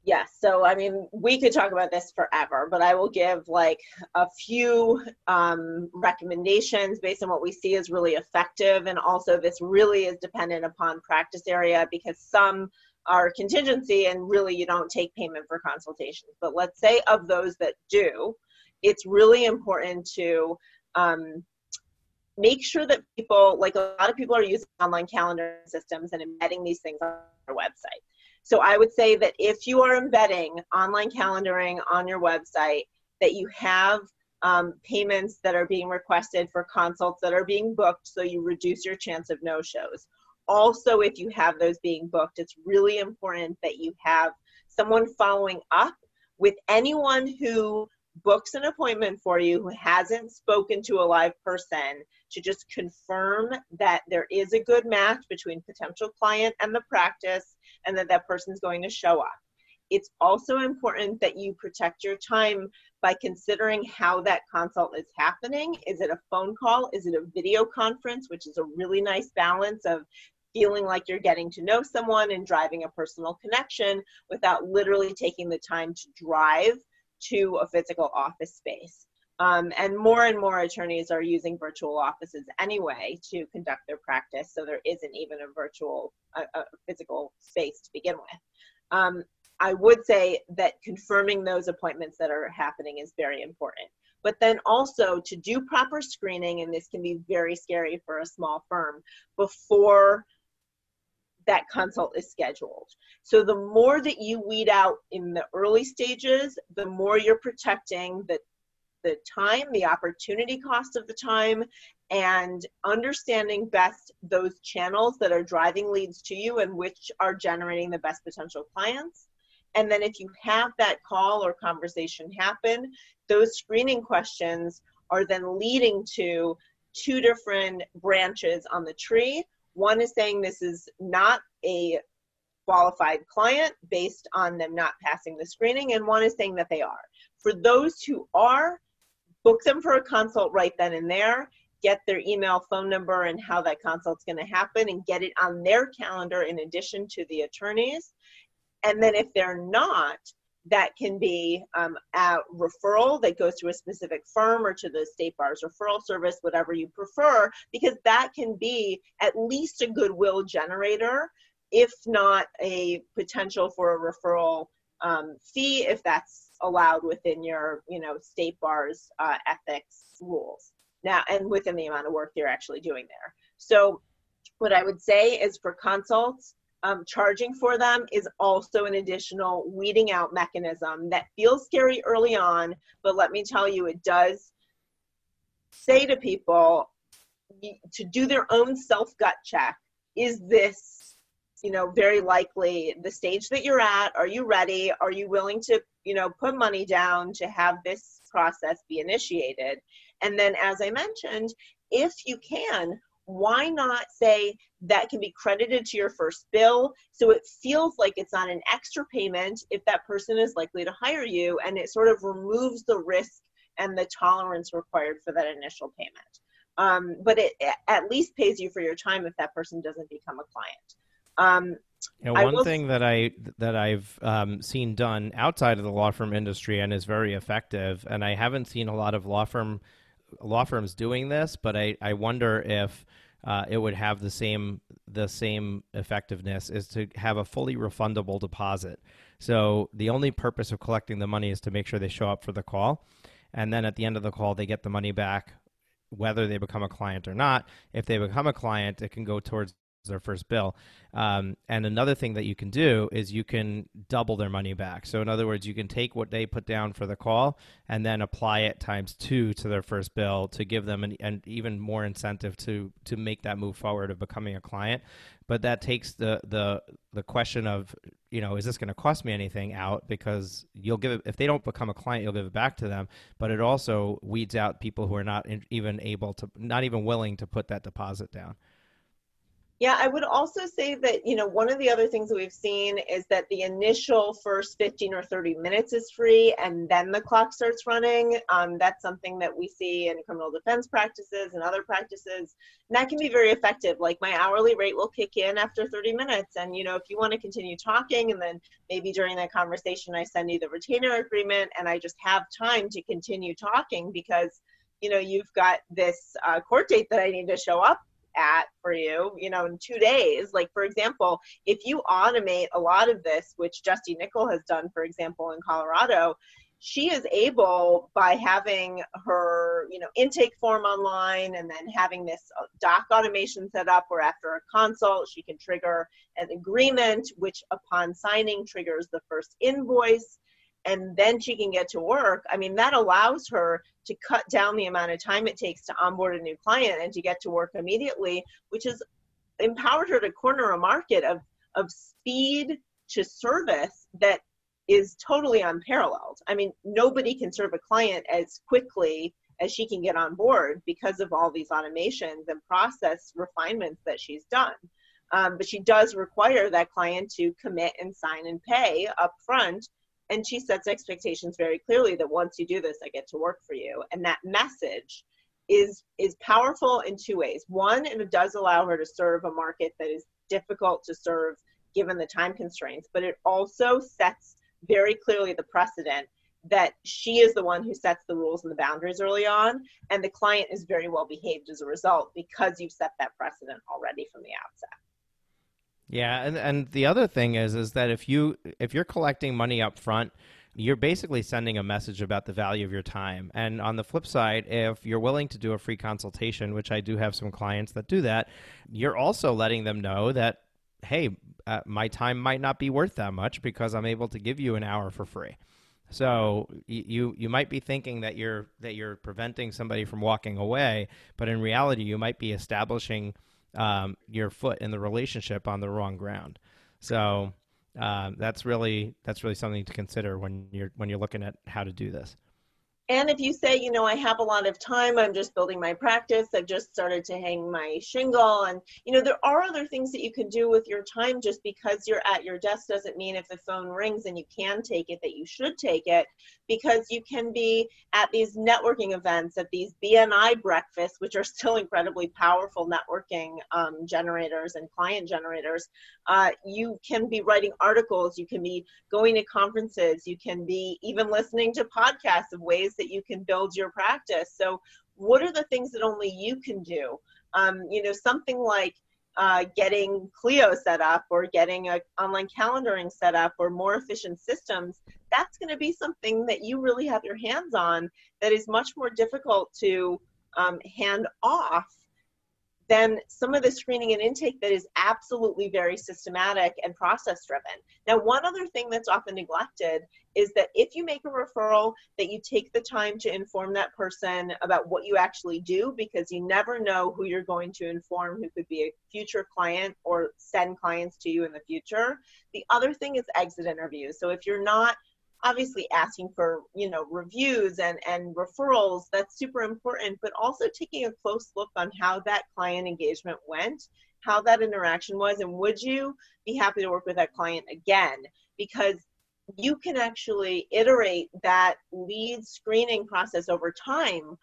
Yes. So, I mean, we could talk about this forever, but I will give like a few um, recommendations based on what we see is really effective. And also, this really is dependent upon practice area because some are contingency and really you don't take payment for consultations. But let's say of those that do, it's really important to um, make sure that people, like a lot of people are using online calendar systems and embedding these things on their website. So I would say that if you are embedding online calendaring on your website, that you have um, payments that are being requested for consults that are being booked so you reduce your chance of no shows. Also, if you have those being booked, it's really important that you have someone following up with anyone who books an appointment for you who hasn't spoken to a live person to just confirm that there is a good match between potential client and the practice and that that person is going to show up. It's also important that you protect your time by considering how that consult is happening. Is it a phone call? Is it a video conference, which is a really nice balance of feeling like you're getting to know someone and driving a personal connection without literally taking the time to drive to a physical office space. Um, and more and more attorneys are using virtual offices anyway to conduct their practice, so there isn't even a virtual, a, a physical space to begin with. Um, I would say that confirming those appointments that are happening is very important. But then also to do proper screening, and this can be very scary for a small firm, before that consult is scheduled. So the more that you weed out in the early stages, the more you're protecting the the time, the opportunity cost of the time, and understanding best those channels that are driving leads to you and which are generating the best potential clients. And then if you have that call or conversation happen, those screening questions are then leading to two different branches on the tree one is saying this is not a qualified client based on them not passing the screening, and one is saying that they are. For those who are, book them for a consult right then and there, get their email, phone number, and how that consult's going to happen, and get it on their calendar in addition to the attorneys. And then if they're not, that can be um, a referral that goes to a specific firm or to the state bar's referral service, whatever you prefer, because that can be at least a goodwill generator, if not a potential for a referral um, fee, if that's allowed within your, you know, state bar's uh, ethics rules. Now, and within the amount of work you're actually doing there. So, what I would say is for consults, um, charging for them is also an additional weeding out mechanism that feels scary early on, but let me tell you, it does say to people to do their own self gut check is this you know very likely the stage that you're at. Are you ready? Are you willing to you know put money down to have this process be initiated? And then as i mentioned if you can why not say that can be credited to your first bill? So it feels like it's not an extra payment if that person is likely to hire you and it sort of removes the risk and the tolerance required for that initial payment. Um, but it at least pays you for your time if that person doesn't become a client um, yeah, one will... thing that I that I've um, seen done outside of the law firm industry and is very effective, and I haven't seen a lot of law firm law firms doing this, but I, I wonder if uh, it would have the same the same effectiveness is to have a fully refundable deposit. So the only purpose of collecting the money is to make sure they show up for the call, and then at the end of the call they get the money back, whether they become a client or not. If they become a client, it can go towards their first bill. Um, and another thing that you can do is you can double their money back. So, in other words, you can take what they put down for the call and then apply it times two to their first bill to give them an, an even more incentive to to make that move forward of becoming a client. But that takes the the the question of you know is this going to cost me anything out because you'll give it if they don't become a client you'll give it back to them but it also weeds out people who are not even able to not even willing to put that deposit down yeah, I would also say that, you know, one of the other things that we've seen is that the initial first 15 or 30 minutes is free and then the clock starts running. Um, that's something that we see in criminal defense practices and other practices. And that can be very effective. Like my hourly rate will kick in after 30 minutes. And, you know, if you want to continue talking and then maybe during that conversation, I send you the retainer agreement and I just have time to continue talking because, you know, you've got this uh, court date that I need to show up at for you, you know, in two days. Like, for example, if you automate a lot of this, which Justie Nicol has done, for example, in Colorado, she is able by having her you know intake form online and then having this uh, doc automation set up where after a consult she can trigger an agreement which upon signing triggers the first invoice and then she can get to work i mean that allows her to cut down the amount of time it takes to onboard a new client and to get to work immediately which has empowered her to corner a market of of speed to service that is totally unparalleled. I mean nobody can serve a client as quickly as she can get on board because of all these automations and process refinements that she's done. Um, but she does require that client to commit and sign and pay up front and she sets expectations very clearly that once you do this i get to work for you. And that message is is powerful in two ways. One it does allow her to serve a market that is difficult to serve given the time constraints but it also sets very clearly the precedent that she is the one who sets the rules and the boundaries early on and the client is very well behaved as a result because you've set that precedent already from the outset yeah, and and the other thing is is that if you if you're collecting money up front, you're basically sending a message about the value of your time. And on the flip side, if you're willing to do a free consultation, which I do have some clients that do that, you're also letting them know that hey, uh, my time might not be worth that much because I'm able to give you an hour for free. So you you might be thinking that you're that you're preventing somebody from walking away, but in reality, you might be establishing um, your foot in the relationship on the wrong ground. So uh, that's really that's really something to consider when you're when you're looking at how to do this. And if you say, you know, I have a lot of time, I'm just building my practice, I've just started to hang my shingle. And, you know, there are other things that you can do with your time. Just because you're at your desk doesn't mean if the phone rings and you can take it that you should take it, because you can be at these networking events, at these BNI breakfasts, which are still incredibly powerful networking um, generators and client generators. Uh, you can be writing articles, you can be going to conferences, you can be even listening to podcasts of ways that you can build your practice. So, what are the things that only you can do? Um, you know, something like uh, getting Clio set up or getting an online calendaring set up or more efficient systems, that's going to be something that you really have your hands on that is much more difficult to um, hand off than some of the screening and intake that is absolutely very systematic and process driven. Now, one other thing that's often neglected is that if you make a referral, that you take the time to inform that person about what you actually do because you never know who you're going to inform who could be a future client or send clients to you in the future. The other thing is exit interviews. So if you're not obviously asking for you know reviews and and referrals that's super important but also taking a close look on how that client engagement went how that interaction was and would you be happy to work with that client again? Because you can actually iterate that lead screening process over time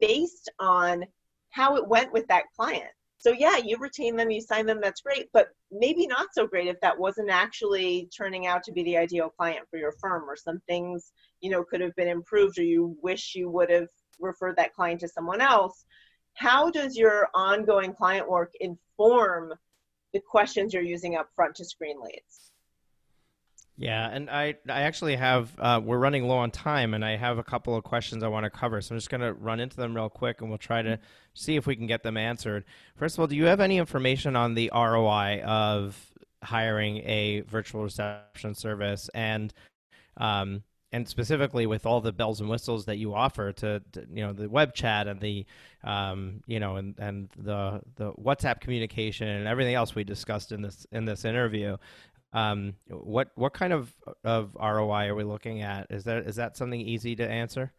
based on how it went with that client so yeah you retain them you sign them that's great but maybe not so great if that wasn't actually turning out to be the ideal client for your firm or some things you know could have been improved or you wish you would have referred that client to someone else. How does your ongoing client work inform the questions you're using up front to screen leads? Yeah, and I I actually have uh, we're running low on time, and I have a couple of questions I want to cover. So I'm just going to run into them real quick, and we'll try to see if we can get them answered. First of all, do you have any information on the ROI of hiring a virtual reception service, and um, and specifically with all the bells and whistles that you offer to, to you know the web chat and the um, you know and and the the WhatsApp communication and everything else we discussed in this in this interview. Um, what what kind of of ROI are we looking at? Is that is that something easy to answer?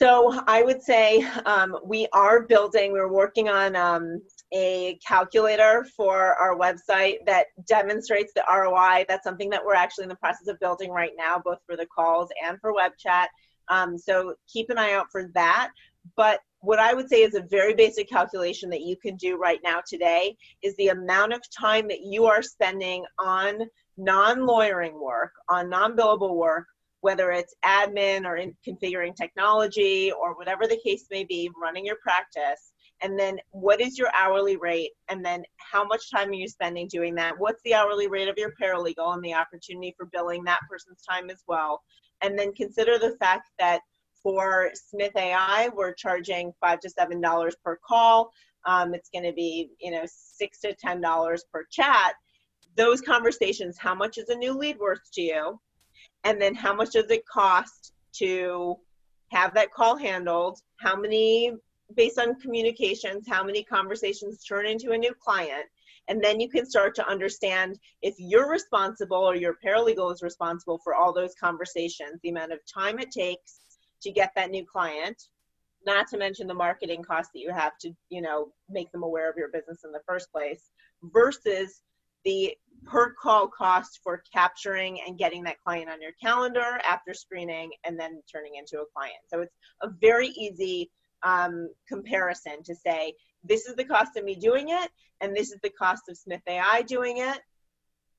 So I would say um, we are building. We're working on um, a calculator for our website that demonstrates the ROI. That's something that we're actually in the process of building right now, both for the calls and for web chat. Um, so keep an eye out for that. But what I would say is a very basic calculation that you can do right now today is the amount of time that you are spending on non lawyering work, on non billable work, whether it's admin or in configuring technology or whatever the case may be, running your practice. And then what is your hourly rate? And then how much time are you spending doing that? What's the hourly rate of your paralegal and the opportunity for billing that person's time as well? And then consider the fact that for Smith AI, we're charging five to seven dollars per call. Um, it's going to be, you know, six to ten dollars per chat. Those conversations, how much is a new lead worth to you? And then how much does it cost to have that call handled? How many, based on communications, how many conversations turn into a new client? And then you can start to understand if you're responsible or your paralegal is responsible for all those conversations, the amount of time it takes to get that new client not to mention the marketing costs that you have to you know make them aware of your business in the first place versus the per call cost for capturing and getting that client on your calendar after screening and then turning into a client. So it's a very easy um, comparison to say this is the cost of me doing it and this is the cost of smith ai doing it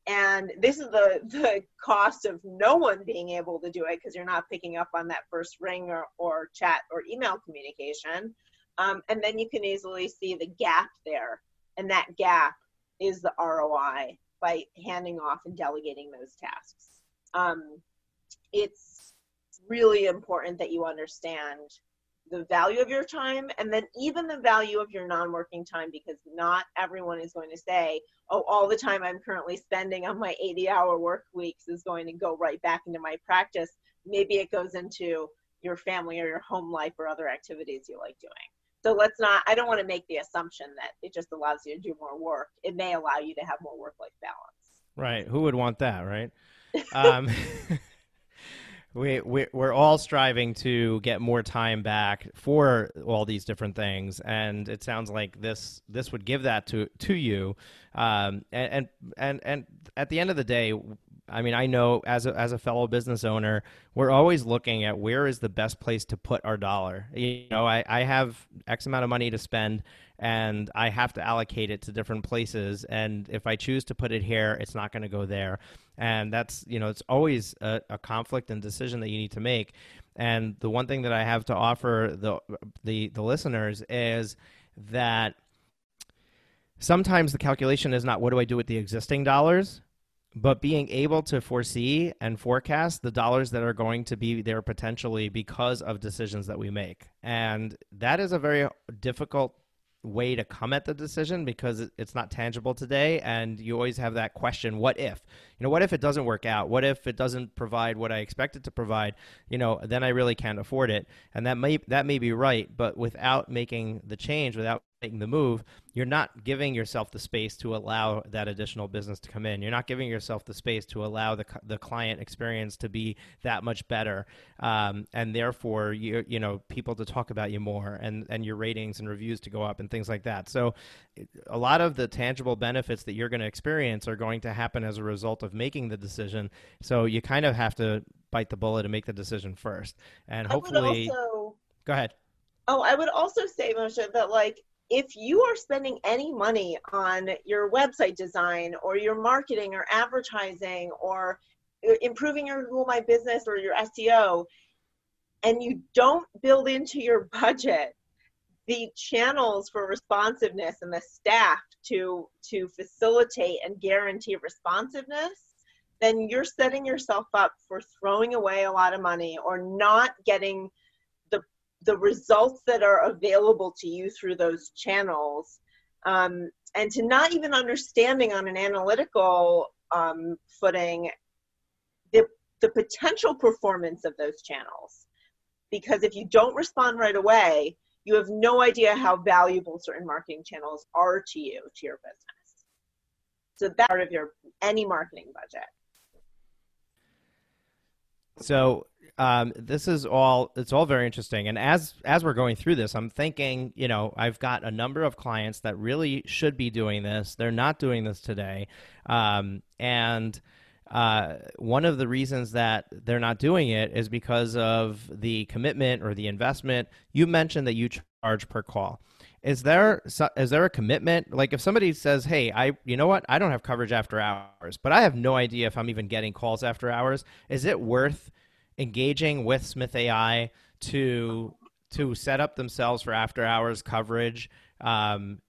and this is the the cost of no one being able to do it because you're not picking up on that first ring or, or chat or email communication. Um, and then you can easily see the gap there. And that gap is the roi by handing off and delegating those tasks. Um, it's really important that you understand the value of your time and then even the value of your non-working time because not everyone is going to say oh all the time i'm currently spending on my 80 hour work weeks is going to go right back into my practice. Maybe it goes into your family or your home life or other activities you like doing. So let's not i don't want to make the assumption that it just allows you to do more work. It may allow you to have more work life balance. Right. Who would want that right? Um, we, we we're all striving to get more time back for all these different things, and it sounds like this this would give that to to you. Um, and, and and at the end of the day, I mean, I know as a, as a fellow business owner, we're always looking at where is the best place to put our dollar. You know, I, I have X amount of money to spend and I have to allocate it to different places. And if I choose to put it here, it's not going to go there. And that's, you know, it's always a, a conflict and decision that you need to make. And the one thing that I have to offer the, the, the listeners is that sometimes the calculation is not what do I do with the existing dollars, but being able to foresee and forecast the dollars that are going to be there potentially because of decisions that we make. And that is a very difficult way to come at the decision because it's not tangible today. And you always have that question what if you know what if it doesn't work out what if it doesn't provide what i expect it to provide you know then i really can't afford it and that may that may be right but without making the change without making the move, you're not giving yourself the space to allow that additional business to come in. You're not giving yourself the space to allow the, the client experience to be that much better, um, and therefore you you know people to talk about you more, and and your ratings and reviews to go up and things like that. So, a lot of the tangible benefits that you're going to experience are going to happen as a result of making the decision. So you kind of have to bite the bullet and make the decision first, and hopefully. Also, go ahead. Oh, I would also say, Moshe, that like if you are spending any money on your website design or your marketing or advertising or improving your Google My Business or your SEO, and you don't build into your budget the channels for responsiveness and the staff to to facilitate and guarantee responsiveness then you're setting yourself up for throwing away a lot of money or not getting the the results that are available to you through those channels. Um, and to not even understanding on an analytical um, footing the the potential performance of those channels. Because if you don't respond right away you have no idea how valuable certain marketing channels are to you to your business. So that's part of your any marketing budget. So um, this is all it's all very interesting. And as as we're going through this i'm thinking you know i've got a number of clients that really should be doing this. They're not doing this today. Um, and uh, one of the reasons that they're not doing it is because of the commitment or the investment. You mentioned that you charge per call. Is there is there a commitment? Like if somebody says, "Hey, I you know what? I don't have coverage after hours, but I have no idea if I'm even getting calls after hours." Is it worth engaging with Smith AI to to set up themselves for after hours coverage um,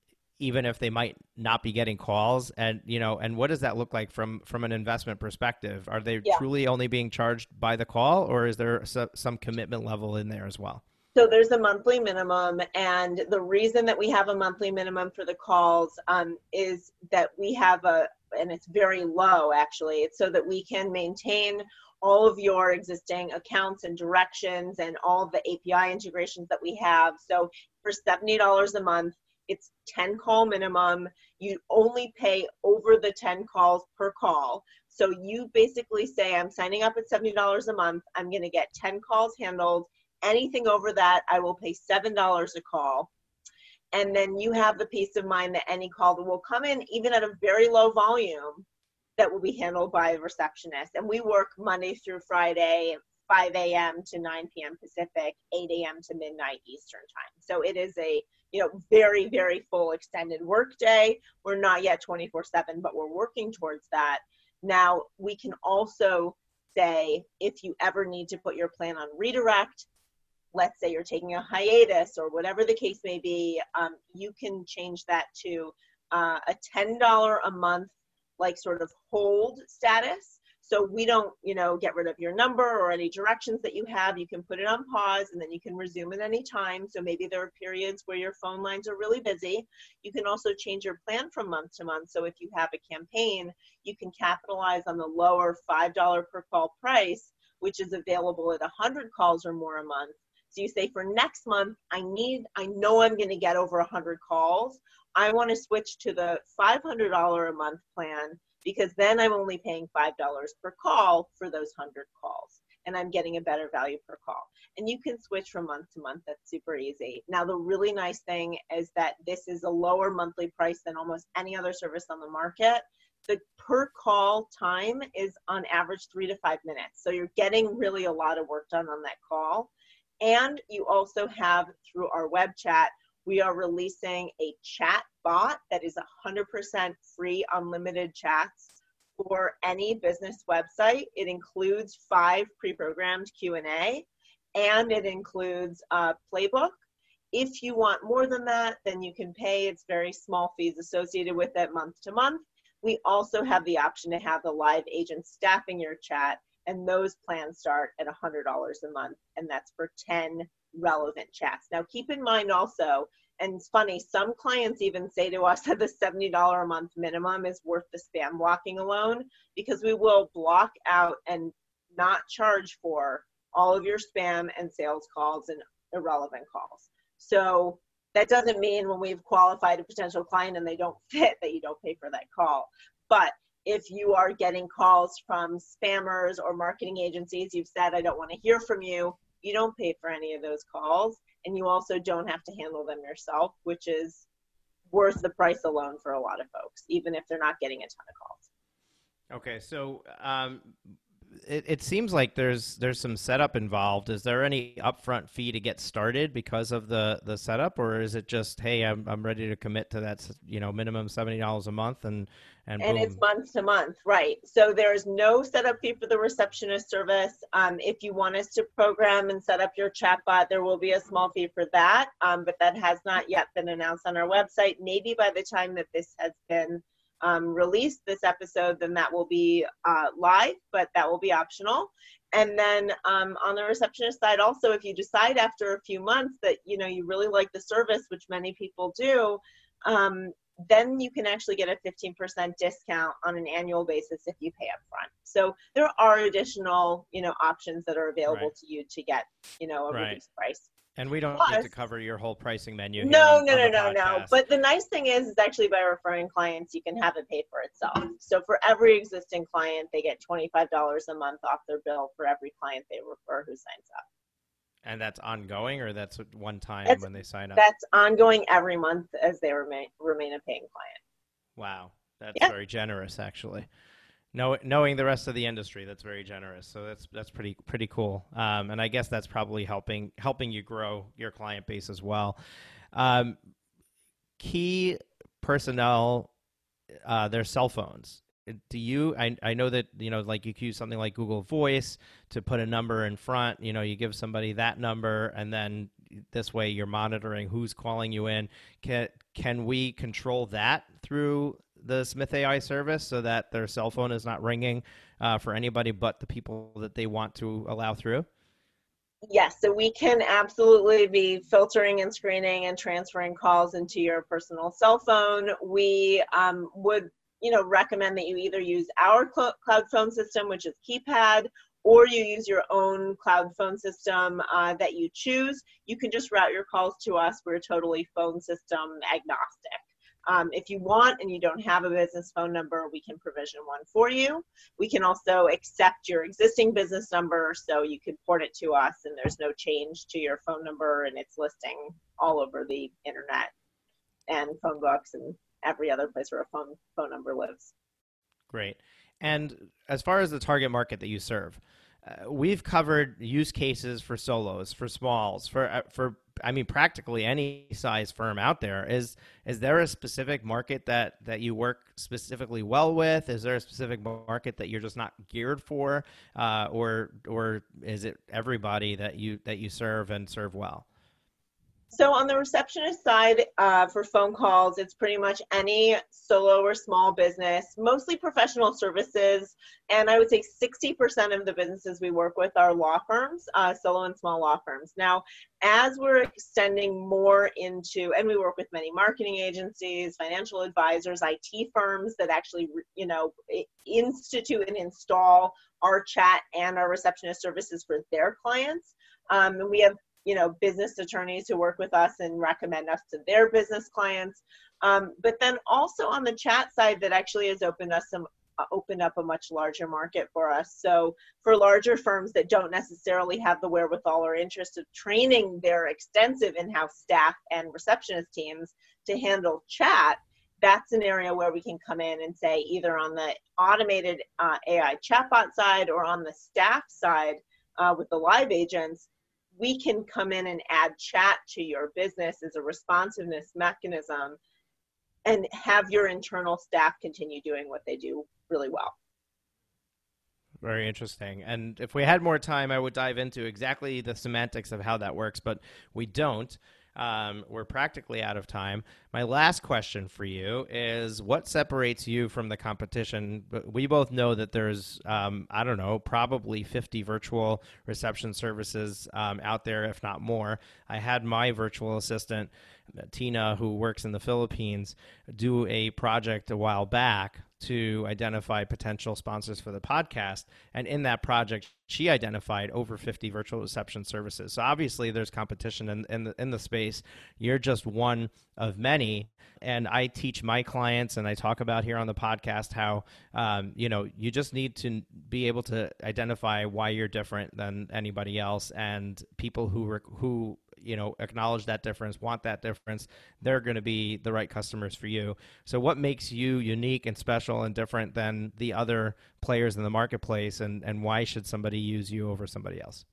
even if they might not be getting calls. And you know and what does that look like from from an investment perspective? Are they yeah. truly only being charged by the call or is there some commitment level in there as well? So there's a monthly minimum and the reason that we have a monthly minimum for the calls um, is that we have a and it's very low actually. It's so that we can maintain all of your existing accounts and directions and all the api integrations that we have. So for $70 a month it's 10 call minimum. You only pay over the 10 calls per call. So you basically say, I'm signing up at $70 a month. I'm going to get 10 calls handled. Anything over that, I will pay $7 a call. And then you have the peace of mind that any call that will come in, even at a very low volume, that will be handled by a receptionist. And we work Monday through Friday, 5 a.m. to 9 p.m. Pacific, 8 a.m. to midnight Eastern time. So it is a you know very very full extended workday. We're not yet 24/7, but we're working towards that. Now we can also say if you ever need to put your plan on redirect, let's say you're taking a hiatus or whatever the case may be, um, you can change that to uh, a $10 a month like sort of hold status so we don't, you know, get rid of your number or any directions that you have. You can put it on pause and then you can resume at any time. So maybe there are periods where your phone lines are really busy. You can also change your plan from month to month. So if you have a campaign, you can capitalize on the lower $5 per call price, which is available at 100 calls or more a month. So you say for next month, I need, I know I'm going to get over 100 calls. I want to switch to the $500 a month plan because then I'm only paying $5 per call for those 100 calls and I'm getting a better value per call. And you can switch from month to month. That's super easy. Now, the really nice thing is that this is a lower monthly price than almost any other service on the market. The per call time is on average three to five minutes. So you're getting really a lot of work done on that call. And you also have through our web chat we are releasing a chat bot that is 100% free unlimited chats for any business website. It includes five pre-programmed q&a and it includes a playbook. If you want more than that then you can pay. It's very small fees associated with it month to month. We also have the option to have the live agent staffing your chat and those plans start at $100 a month and that's for 10 relevant chats. Now, keep in mind also, and it's funny, some clients even say to us that the $70 a month minimum is worth the spam blocking alone because we will block out and not charge for all of your spam and sales calls and irrelevant calls. So that doesn't mean when we've qualified a potential client and they don't fit that you don't pay for that call. But if you are getting calls from spammers or marketing agencies, you've said, I don't want to hear from you, you don't pay for any of those calls and you also don't have to handle them yourself which is worth the price alone for a lot of folks even if they're not getting a ton of calls. Okay so um, it, it seems like there's there's some setup involved. Is there any upfront fee to get started because of the the setup, or is it just hey, I'm I'm ready to commit to that you know minimum seventy dollars a month and and, and it's month to month, right? So there's no setup fee for the receptionist service. Um, if you want us to program and set up your chatbot, there will be a small fee for that, um, but that has not yet been announced on our website. Maybe by the time that this has been um, release this episode, then that will be uh, live, but that will be optional. And then um, on the receptionist side, also, if you decide after a few months that you know you really like the service, which many people do, um, then you can actually get a 15% discount on an annual basis if you pay up front. So there are additional, you know, options that are available right. to you to get, you know, a right. reduced price. And we don't Plus, get to cover your whole pricing menu. No, no, no, no, no. But the nice thing is, is actually by referring clients, you can have it pay for itself. So for every existing client, they get $25 a month off their bill for every client they refer who signs up. And that's ongoing, or that's one time that's, when they sign up? That's ongoing every month as they remain remain a paying client. Wow, that's yeah. very generous, actually know, knowing the rest of the industry, that's very generous. So that's that's pretty pretty cool. Um, and I guess that's probably helping helping you grow your client base as well. Um, key personnel, uh, their cell phones. Do you? I I know that you know, like you use something like Google Voice to put a number in front. You know, you give somebody that number, and then this way you're monitoring who's calling you in. Can can we control that through the Smith AI service so that their cell phone is not ringing uh, for anybody but the people that they want to allow through? Yes, so we can absolutely be filtering and screening and transferring calls into your personal cell phone. We um, would, you know, recommend that you either use our cl- cloud phone system, which is keypad, or you use your own cloud phone system uh, that you choose. You can just route your calls to us. We're totally phone system agnostic. Um, if you want and you don't have a business phone number, we can provision one for you. We can also accept your existing business number so you can port it to us and there's no change to your phone number and it's listing all over the internet and phone books and every other place where a phone phone number lives. Great. And as far as the target market that you serve, uh, we've covered use cases for solos, for smalls, for uh, for I mean practically any size firm out there. Is is there a specific market that that you work specifically well with? Is there a specific market that you're just not geared for, uh, or or is it everybody that you that you serve and serve well? So on the receptionist side, uh, for phone calls, it's pretty much any solo or small business, mostly professional services, and I would say 60% of the businesses we work with are law firms, uh, solo and small law firms. Now, as we're extending more into, and we work with many marketing agencies, financial advisors, IT firms that actually, you know, institute and install our chat and our receptionist services for their clients. Um, and we have you know business attorneys who work with us and recommend us to their business clients. Um, but then also on the chat side that actually has opened us some uh, opened up a much larger market for us. So for larger firms that don't necessarily have the wherewithal or interest of training their extensive in-house staff and receptionist teams to handle chat that's an area where we can come in and say either on the automated uh, ai chatbot side or on the staff side uh, with the live agents we can come in and add chat to your business as a responsiveness mechanism and have your internal staff continue doing what they do really well. Very interesting. And if we had more time, I would dive into exactly the semantics of how that works, but we don't. Um, we're practically out of time. My last question for you is what separates you from the competition? We both know that there's, um, I don't know, probably 50 virtual reception services um, out there, if not more. I had my virtual assistant, Tina, who works in the Philippines, do a project a while back to identify potential sponsors for the podcast. And in that project, she identified over 50 virtual reception services. So obviously, there's competition in, in, the, in the space. You're just one of many. And I teach my clients, and I talk about here on the podcast how, um, you know, you just need to be able to identify why you're different than anybody else. And people who, rec- who you know acknowledge that difference, want that difference, they're going to be the right customers for you. So what makes you unique and special and different than the other players in the marketplace and and why should somebody use you over somebody else?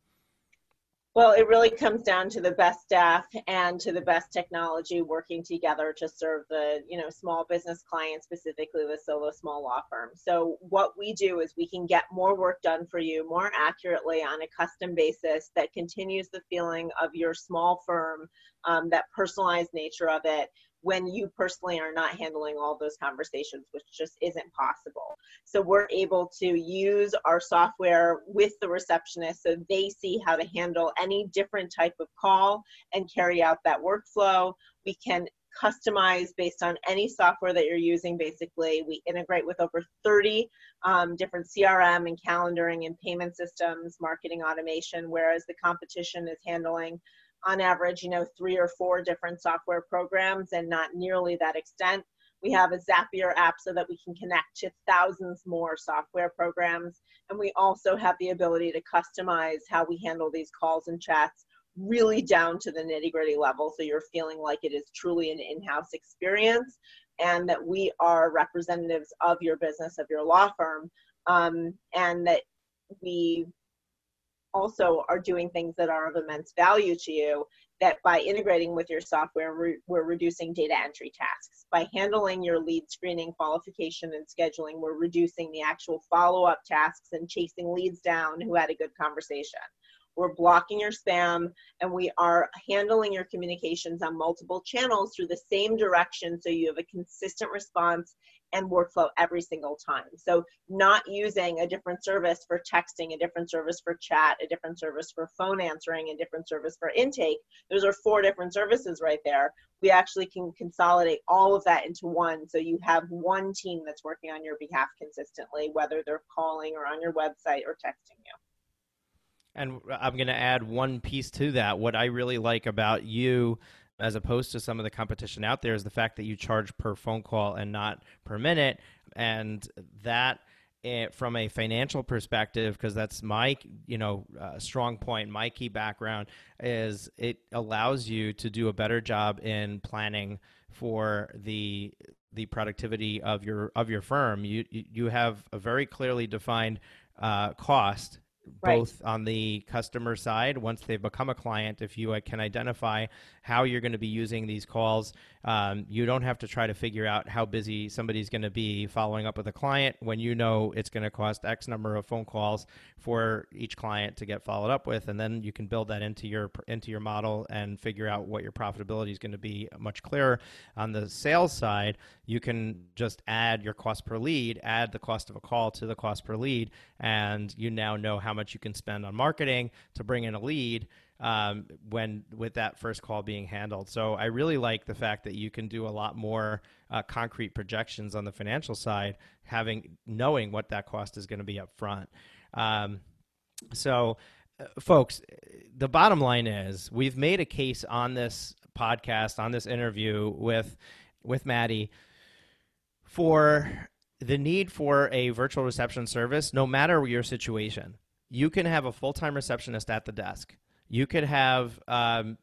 Well, it really comes down to the best staff and to the best technology working together to serve the, you know, small business clients, specifically the solo small law firm. So what we do is we can get more work done for you more accurately on a custom basis that continues the feeling of your small firm, um, that personalized nature of it, when you personally are not handling all those conversations, which just isn't possible. So we're able to use our software with the receptionist so they see how to handle any different type of call and carry out that workflow. We can customize based on any software that you're using basically we integrate with over 30 um, different crm and calendaring and payment systems marketing automation whereas the competition is handling on average, you know, three or four different software programs and not nearly that extent. We have a Zapier app so that we can connect to thousands more software programs. And we also have the ability to customize how we handle these calls and chats really down to the nitty gritty level. So you're feeling like it is truly an in house experience and that we are representatives of your business, of your law firm, um, and that we also are doing things that are of immense value to you that by integrating with your software we're, we're, reducing data entry tasks. By handling your lead screening qualification and scheduling we're reducing the actual follow-up tasks and chasing leads down who had a good conversation. We're blocking your spam and we are handling your communications on multiple channels through the same direction so you have a consistent response and workflow every single time. So, not using a different service for texting, a different service for chat, a different service for phone answering, a different service for intake. Those are four different services right there. We actually can consolidate all of that into one. So, you have one team that's working on your behalf consistently, whether they're calling or on your website or texting you. And I'm going to add one piece to that. What I really like about you as opposed to some of the competition out there is the fact that you charge per phone call and not per minute. And that eh, from a financial perspective because that's my you know uh, strong point my key background is it allows you to do a better job in planning for the the productivity of your of your firm. You you have a very clearly defined uh, cost both right. on the customer side once they've become a client if you uh, can identify how you're going to be using these calls um, you don't have to try to figure out how busy somebody's going to be following up with a client when you know it's going to cost x number of phone calls for each client to get followed up with and then you can build that into your into your model and figure out what your profitability is going to be much clearer on the sales side you can just add your cost per lead add the cost of a call to the cost per lead and you now know how much you can spend on marketing to bring in a lead um, when with that first call being handled. So I really like the fact that you can do a lot more uh, concrete projections on the financial side, having knowing what that cost is going to be up front. Um, so, uh, folks, the bottom line is we've made a case on this podcast, on this interview with with Maddie for the need for a virtual reception service, no matter your situation. You can have a full time receptionist at the desk you could have um,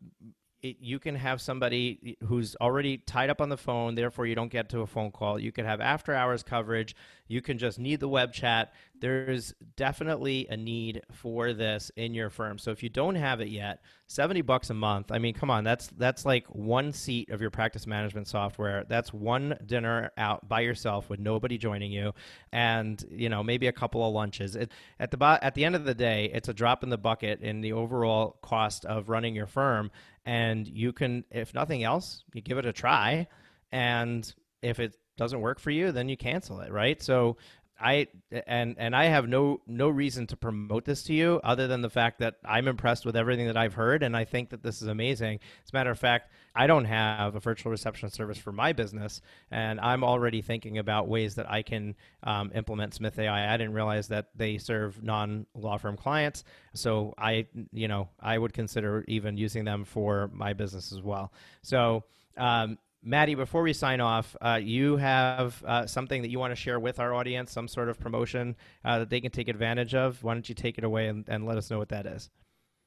it, you can have somebody who's already tied up on the phone, therefore you don't get to a phone call. You can have after hours coverage. You can just need the web chat. There's definitely a need for this in your firm. So if you don't have it yet, 70 bucks a month. I mean, come on, that's that's like one seat of your practice management software. That's one dinner out by yourself with nobody joining you and, you know, maybe a couple of lunches. It, at the at the end of the day, it's a drop in the bucket in the overall cost of running your firm and you can if nothing else you give it a try. And if it doesn't work for you then you cancel it right? So i and and i have no no reason to promote this to you other than the fact that i'm impressed with everything that i've heard and i think that this is amazing. As a matter of fact i don't have a virtual reception service for my business and i'm already thinking about ways that i can um, implement smith ai i. Didn't realize that they serve non law firm clients so i you know i would consider even using them for my business as well. So um, Maddie, before we sign off, uh, you have uh, something that you want to share with our audience, some sort of promotion uh, that they can take advantage of. Why don't you take it away and, and let us know what that is?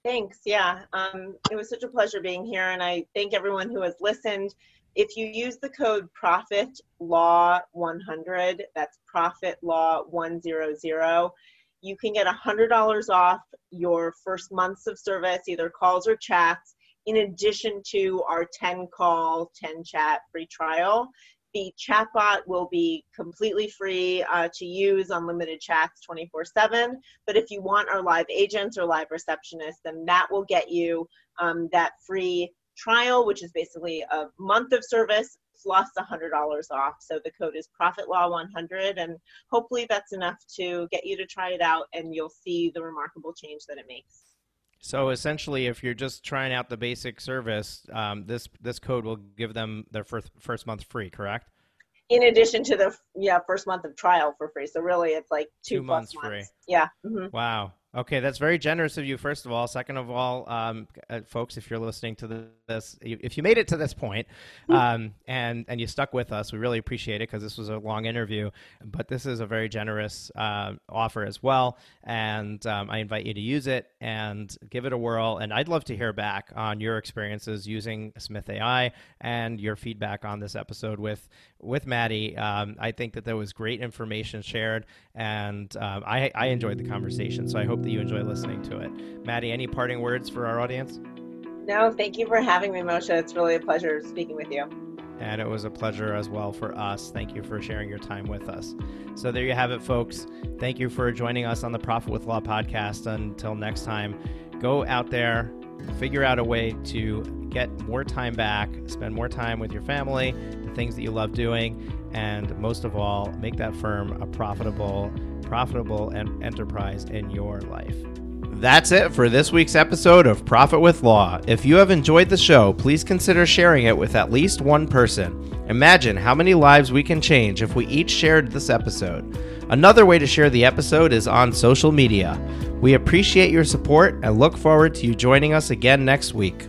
Thanks. Yeah, um, it was such a pleasure being here, and I thank everyone who has listened. If you use the code Profit Law 100, that's Profit Law 100, you can get $100 off your first months of service, either calls or chats, in addition to our 10 call, 10 chat free trial. The chatbot will be completely free uh, to use, unlimited chats 24 7. But if you want our live agents or live receptionists, then that will get you um, that free trial, which is basically a month of service plus $100 off. So the code is ProfitLaw100, and hopefully that's enough to get you to try it out, and you'll see the remarkable change that it makes. So essentially, if you're just trying out the basic service, um, this this code will give them their first first month free, correct? In addition to the yeah first month of trial for free, so really it's like two, two months, months free. Yeah. Mm-hmm. Wow. Okay, that's very generous of you. First of all, second of all, um, uh, folks, if you're listening to this, if you made it to this point, um, and and you stuck with us, we really appreciate it because this was a long interview. But this is a very generous uh, offer as well, and um, I invite you to use it and give it a whirl. And I'd love to hear back on your experiences using Smith AI and your feedback on this episode with with Maddie. Um, I think that there was great information shared, and um, I I enjoyed the conversation. So I hope hope that you enjoy listening to it. Maddie, any parting words for our audience? No, thank you for having me, Moshe. It's really a pleasure speaking with you. And it was a pleasure as well for us. Thank you for sharing your time with us. So there you have it, folks. Thank you for joining us on the Profit with Law podcast. Until next time, go out there, figure out a way to get more time back, spend more time with your family, the things that you love doing, and most of all, make that firm a profitable profitable and enterprise in your life. That's it for this week's episode of Profit with Law. If you have enjoyed the show, please consider sharing it with at least one person. Imagine how many lives we can change if we each shared this episode. Another way to share the episode is on social media. We appreciate your support and look forward to you joining us again next week.